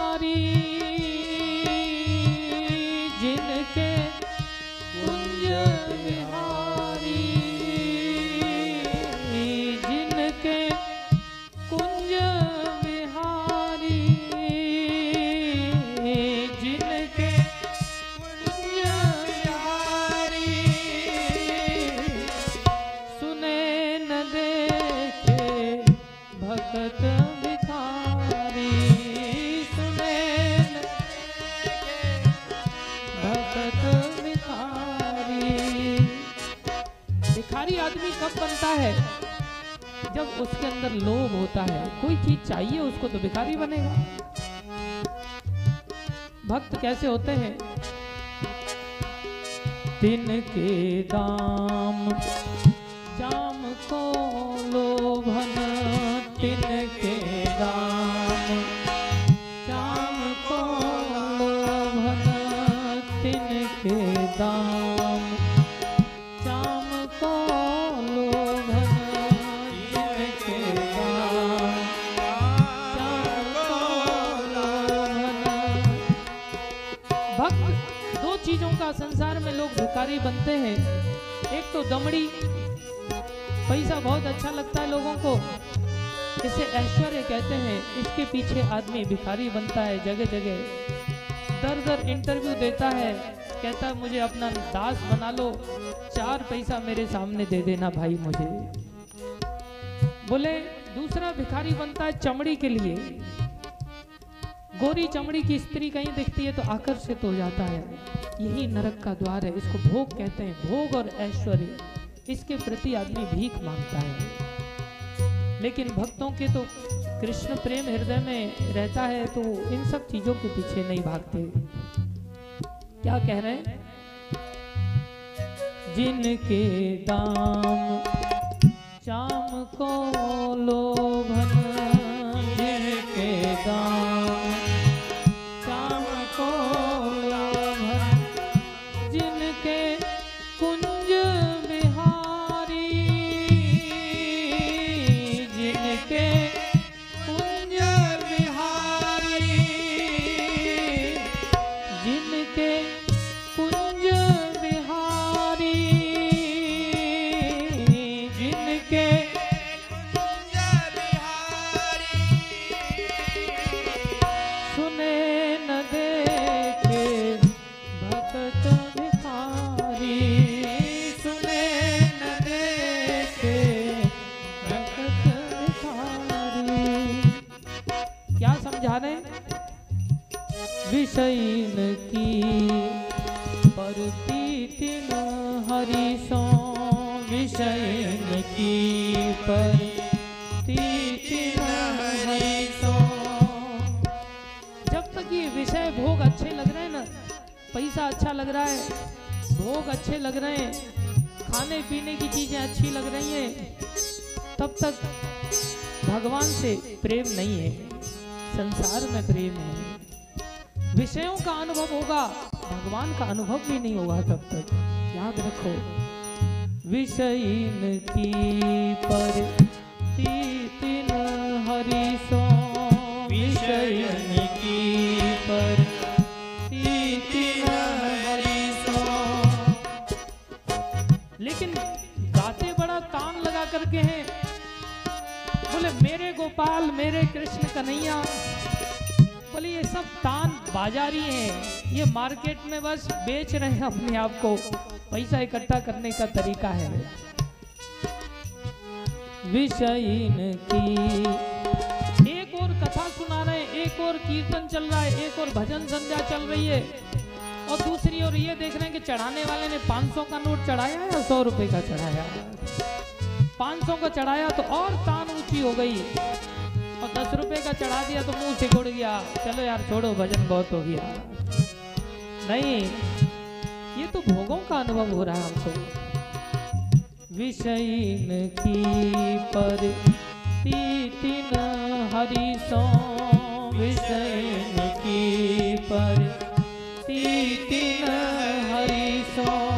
जब उसके अंदर लोभ होता है, कोई चीज़ चाहिए उसको तो भिखारी बनेगा। भक्त कैसे होते हैं? दिन के दाम, जाम को लोभन तिनके लोग बनते हैं। एक तो दमड़ी, पैसा बहुत अच्छा लगता है लोगों को। इसे ऐश्वर्य कहते हैं। इसके पीछे आदमी भिखारी बनता है जगह जगह दर दर इंटरव्यू देता है। कहता है, मुझे अपना दास बना लो। चार पैसा मेरे सामने दे देना भाई मुझे। बोले, दूसरा भिखारी बनता है चमड़ी के लिए। गोरी चमड़ी की स्त्री कहीं दिखती है तो आकर्षित हो जाता है। यही नरक का द्वार है, इसको भोग कहते हैं, भोग और ऐश्वर्य। इसके प्रति आदमी भीख माँगता है। लेकिन भक्तों के तो कृष्ण प्रेम हृदय में रहता है तो इन सब चीज़ों के पीछे नहीं भागते। क्या कह रहे हैं? जिनके दाम, चाम को लोभन अच्छा लग रहा है। भोग अच्छे लग रहे हैं। खाने पीने की चीज़ें अच्छी लग रही हैं। तब तक भगवान से प्रेम नहीं है। संसार में प्रेम है। विषयों का अनुभव होगा। भगवान का अनुभव भी नहीं होगा तब तक। याद रखो। विषयीन की पर तीन हरि सो। विषयन करके हैं। बोले, मेरे गोपाल, मेरे कृष्ण कन्हैया, बोले, ये सब तान बाजारी हैं। ये मार्केट में बस बेच रहे हैं अपने आप को। पैसा इकट्ठा करने का तरीका है। विषयीन की। एक और कथा सुना रहे एक और कीर्तन चल रहा है। एक और भजन संध्या चल रही है। और दूसरी ओर ये देख रहे हैं कि चढ़ाने वाले ने 500 का नोट चढ़ाया या सौ रुपए का चढ़ाया? 500 का चढ़ाया तो और तान ऊँची हो गई। और दस रुपए का चढ़ा दिया तो मुँह सिकुड़ गया। चलो यार, छोड़ो, भजन बहुत हो गया। नहीं, ये तो भोगों का अनुभव हो रहा है हमको। विषयीन की पर तीन हरि सो। की पर तीन हरि सो।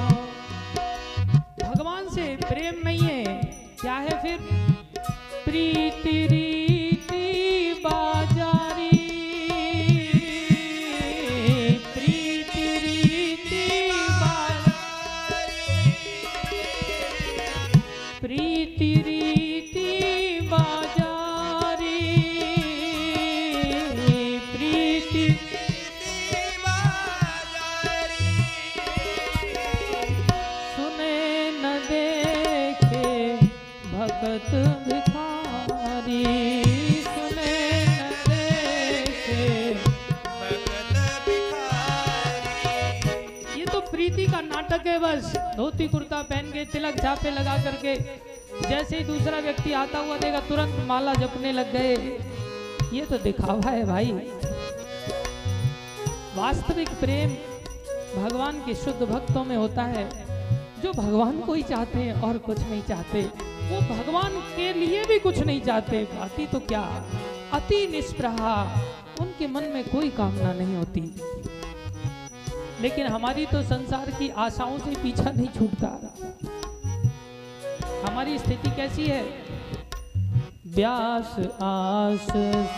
प्रीति का बस धोती कुर्ता पहन के तिलक छापे लगा करके जैसे ही दूसरा व्यक्ति आता हुआ देगा, तुरंत माला जपने लग गए। ये तो दिखावा है भाई। वास्तविक प्रेम भगवान के शुद्ध भक्तों में होता है। जो भगवान को ही चाहते हैं और कुछ नहीं चाहते। वो भगवान के लिए भी कुछ नहीं चाहते। बाकी तो क्या? अति निष्प्रहा। उनके मन में कोई कामना नहीं होती। लेकिन हमारी तो संसार की आशाओं से पीछा नहीं छूटता। हमारी स्थिति कैसी है? व्यास आस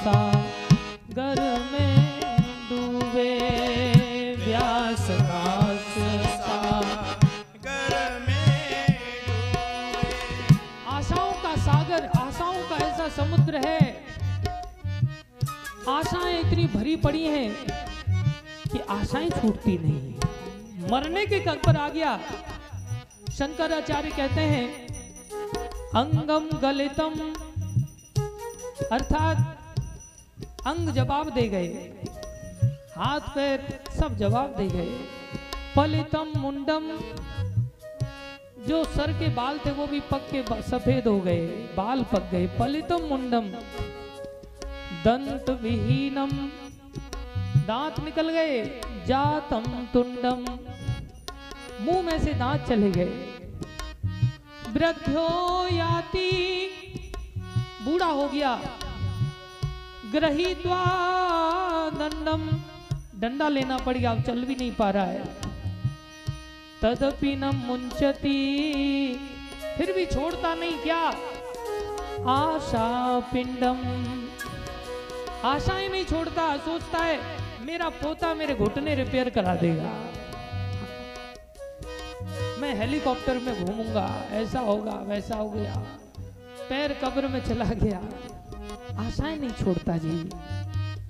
सा घर में डूबे। व्यास आस सा आशाओं का सागर, आशाओं का ऐसा समुद्र है। आशाएँ इतनी भरी पड़ी हैं। कि आशाएँ छूटती नहीं। मरने के कग पर आ गया। शंकराचार्य कहते हैं, अंगम गलितम। अर्थात, अंग जवाब दे गए। हाथ पैर सब जवाब दे गए। पलितम मुंडम। जो सर के बाल थे वो भी पक के सफ़ेद हो गए। बाल पक गए। पलितम मुंडम। दंत विहीनम। दांत निकल गए जातम तुंडम। मुँह में से दांत चले गए। वृद्धो याति, बूढ़ा हो गया। ग्रहीत्वा दंडम डंडा लेना पड़ गया, अब चल भी नहीं पा रहा है। तदपि न मुंचती, फिर भी छोड़ता नहीं क्या? आशा पिंडम। आशाएँ नहीं छोड़ता, सोचता है मेरा पोता मेरे घुटने रिपेयर करा देगा। मैं हेलीकॉप्टर में घूमूँगा, ऐसा होगा, वैसा हो गया। पैर कब्र में चला गया। आशाएँ नहीं छोड़ता जी।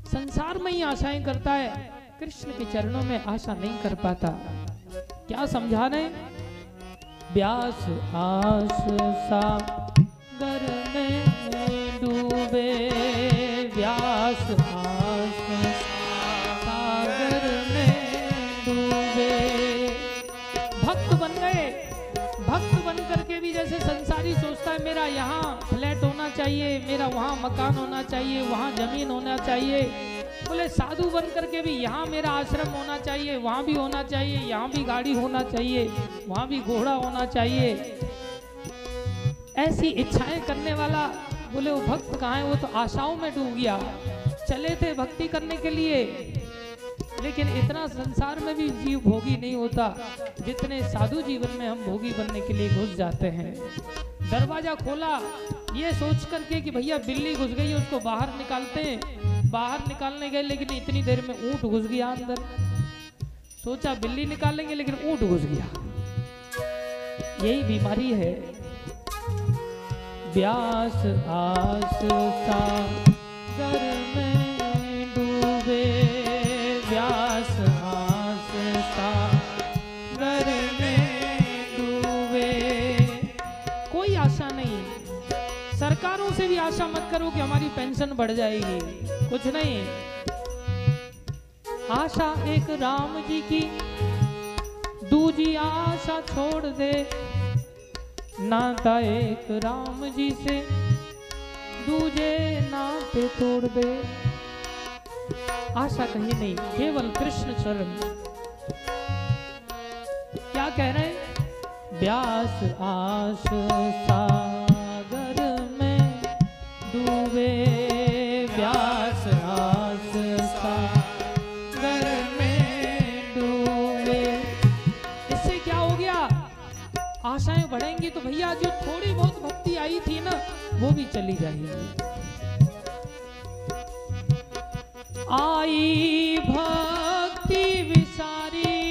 संसार में ही आशाएँ करता है। कृष्ण के चरणों में आशा नहीं कर पाता। क्या समझा रहे व्यास आस सागर में डूबे है, मेरा यहाँ फ्लैट होना चाहिए, मेरा वहाँ मकान होना चाहिए, वहाँ ज़मीन होना चाहिए। बोले, साधु बन करके भी यहाँ मेरा आश्रम होना चाहिए, वहाँ भी होना चाहिए, यहाँ भी गाड़ी होना चाहिए, वहाँ भी घोड़ा होना चाहिए। ऐसी इच्छाएँ करने वाला, बोले, वो भक्त कहाँ है? वो तो आशाओं में डूब गया। चले थे भक्ति करने के लिए, लेकिन इतना संसार में भी जीव भोगी नहीं होता, जितने साधु जीवन में हम भोगी बनने के लिए घुस जाते हैं। दरवाज़ा खोला। ये सोच करके कि भैया बिल्ली घुस गई है, उसको बाहर निकालते हैं। बाहर निकालने गए लेकिन इतनी देर में ऊँट घुस गया अंदर। सोचा बिल्ली निकालेंगे लेकिन ऊँट घुस गया। यही बीमारी है। व्यास आस सा सरकारों से भी आशा मत करो कि हमारी पेंशन बढ़ जाएगी। कुछ नहीं। आशा एक राम जी की, दूजी आशा छोड़ दे। नाता एक राम जी से, दूजे नाते तोड़ दे। आशा कहीं नहीं, केवल कृष्ण चरण। क्या कह रहे हैं? व्यास आस सागर आशाएँ बढ़ेंगी तो भैया जो थोड़ी बहुत भक्ति आई थी ना, वो भी चली जाएगी। आई भक्ति विसारी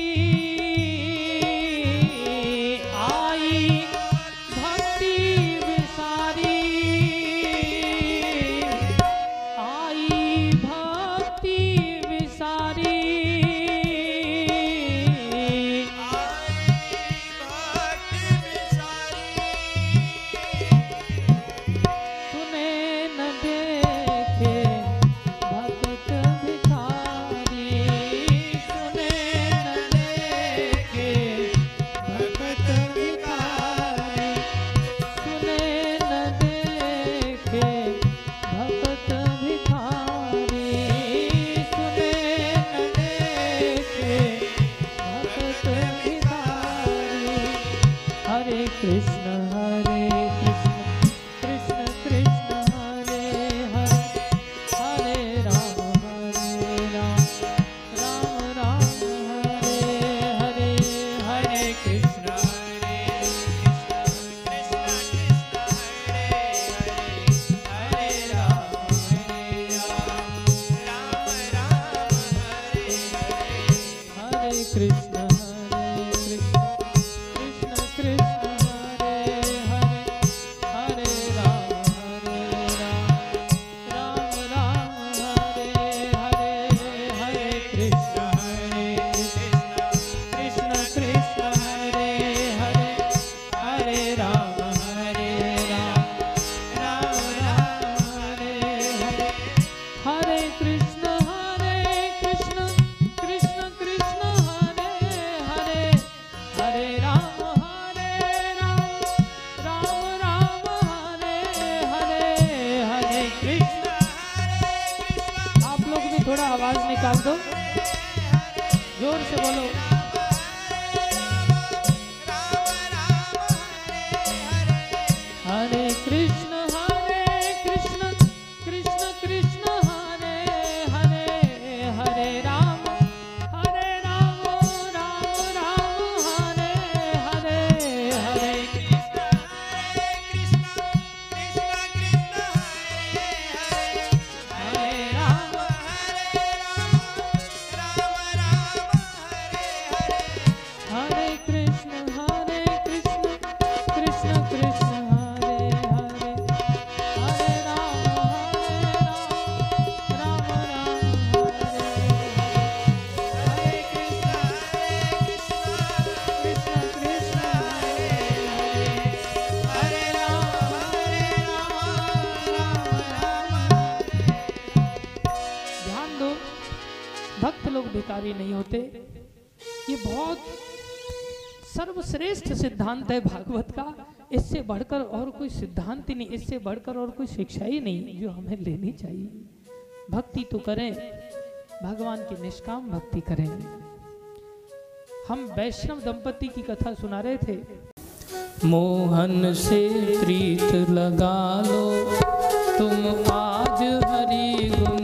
सिद्धांत है भागवत का, इससे बढ़कर और कोई सिद्धांत ही नहीं, इससे बढ़कर और कोई शिक्षा ही नहीं जो हमें लेनी चाहिए। भक्ति तो करें, भगवान की निष्काम भक्ति करें। हम वैष्णव दंपति की कथा सुना रहे थे। मोहन से प्रीत लगा लो, तुम आज हरी गुम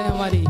है हमारी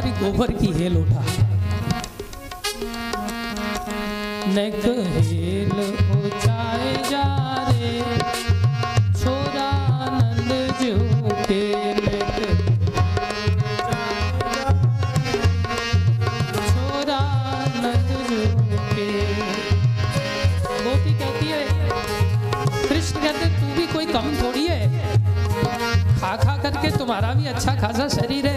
हमारी गोबर की हेल उठा। हेल है तू भी कोई कम थोड़ी है। खा खा करके तुम्हारा भी अच्छा खासा शरीर है।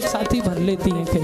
साथी भर लेती हैं फिर।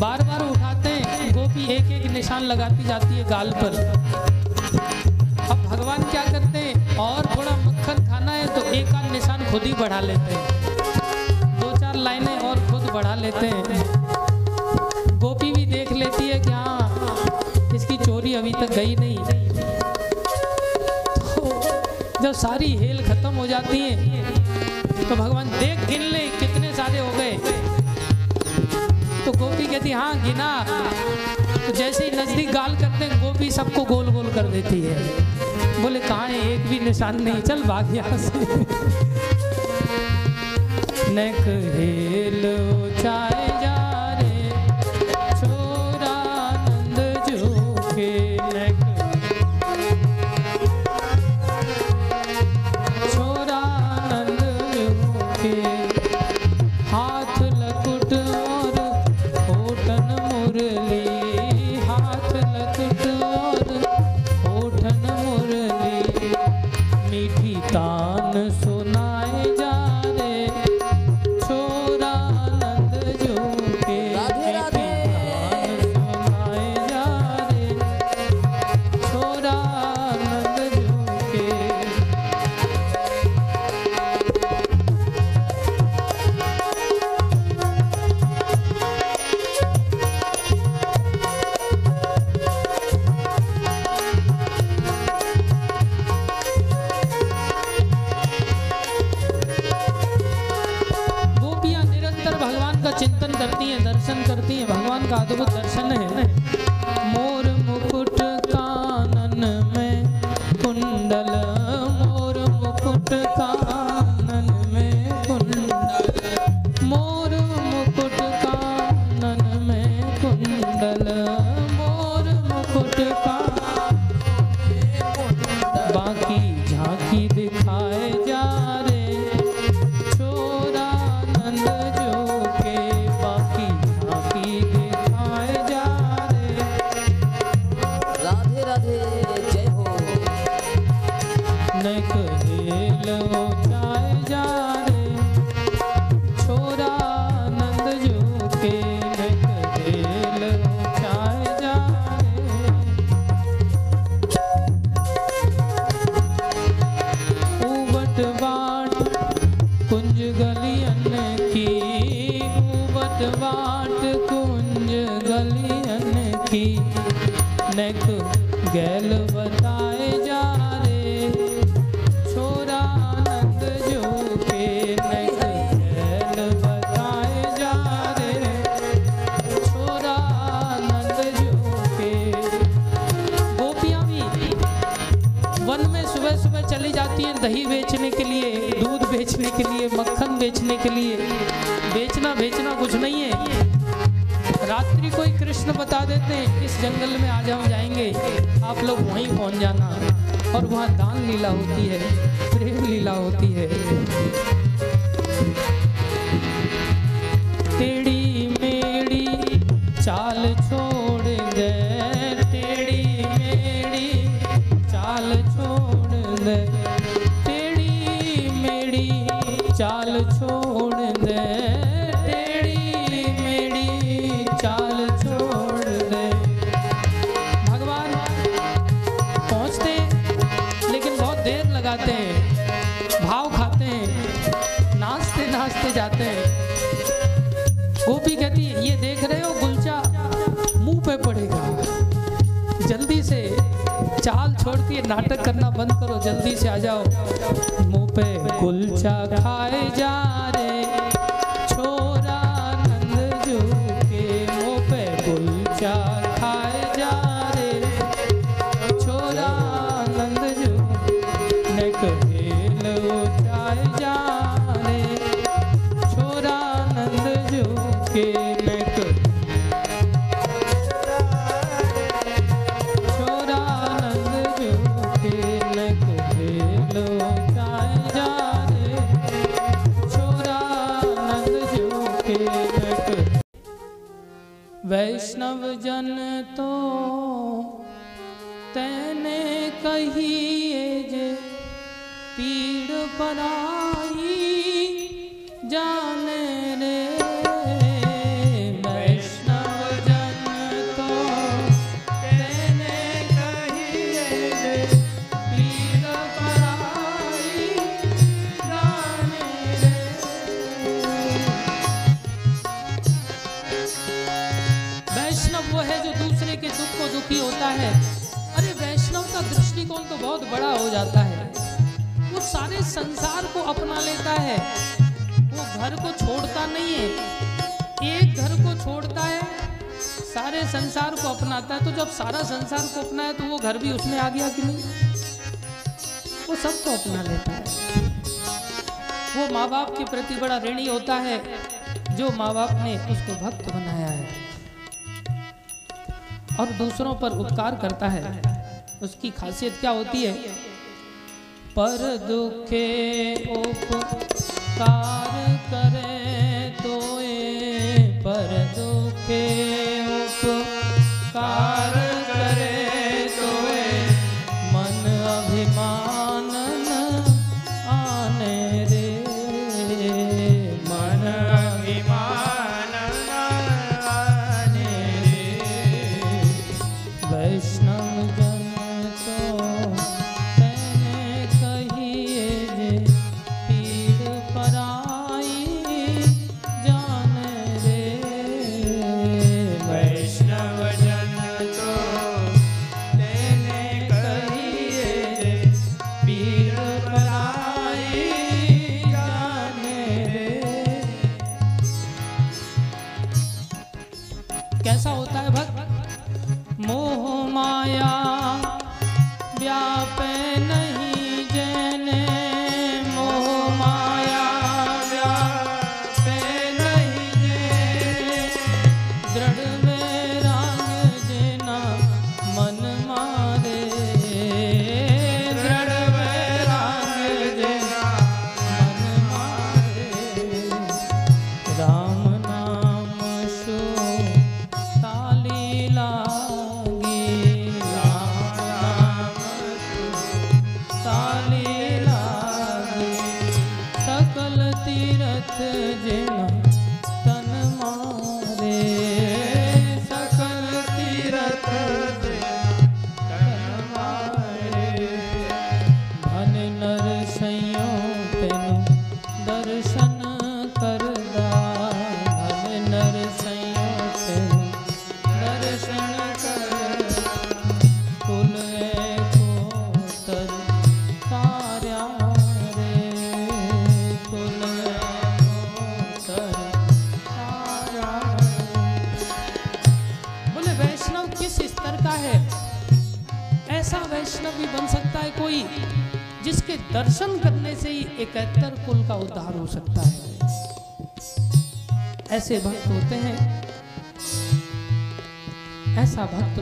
बार बार उठाते हैं। गोपी एक एक निशान लगाती जाती है गाल पर। अब भगवान क्या करते हैं? और थोड़ा मक्खन खाना है तो एक आध निशान खुद ही बढ़ा लेते हैं। दो चार लाइनें और खुद बढ़ा लेते हैं। गोपी भी देख लेती है कि हाँ इसकी चोरी अभी तक गई नहीं। तो जब सारी हेल खत्म हो जाती है तो भगवान देख गिन ले कितने सारे हो गए। तो गोपी कहती हाँ गिना। तो जैसे ही नज़दीक गाल करते हैं, गोपी सबको गोल गोल कर देती है। बोले कहा एक भी निशान नहीं, चल भाग यहाँ से। [LAUGHS] नेक हेलो चाय छोड़ के नाटक करना बंद करो, जल्दी से आ जाओ। मुँह पे कुलचा खाए जा वैष्णव जन अपनाता है तो जब सारा संसार को अपना है तो वो घर भी उसमें आ गया कि नहीं? वो सबको अपना लेता है। वो माँ बाप के प्रति बड़ा ऋणी होता है, जो माँ बाप ने उसको भक्त बनाया है। और दूसरों पर उपकार करता है। उसकी खासियत क्या होती है? पर दुखे उपकार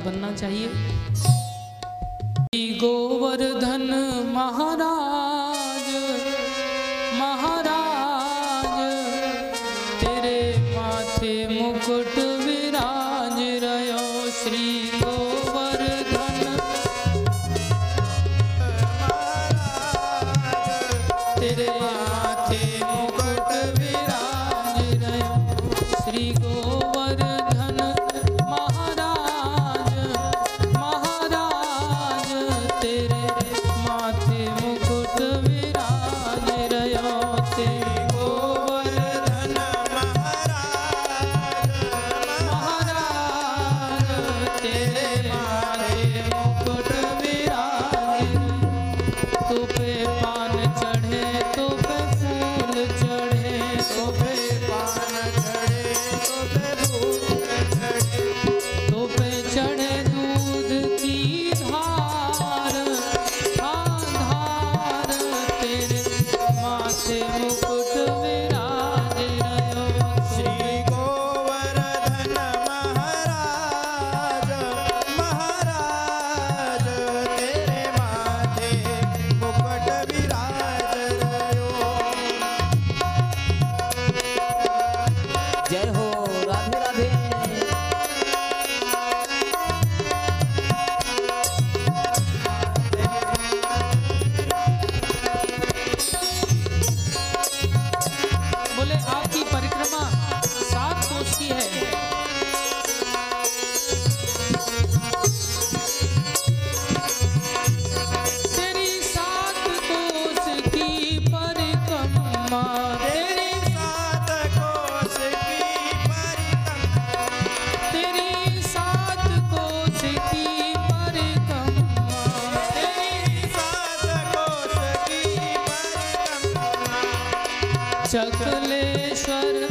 बनना चाहिए। सकलेश्वर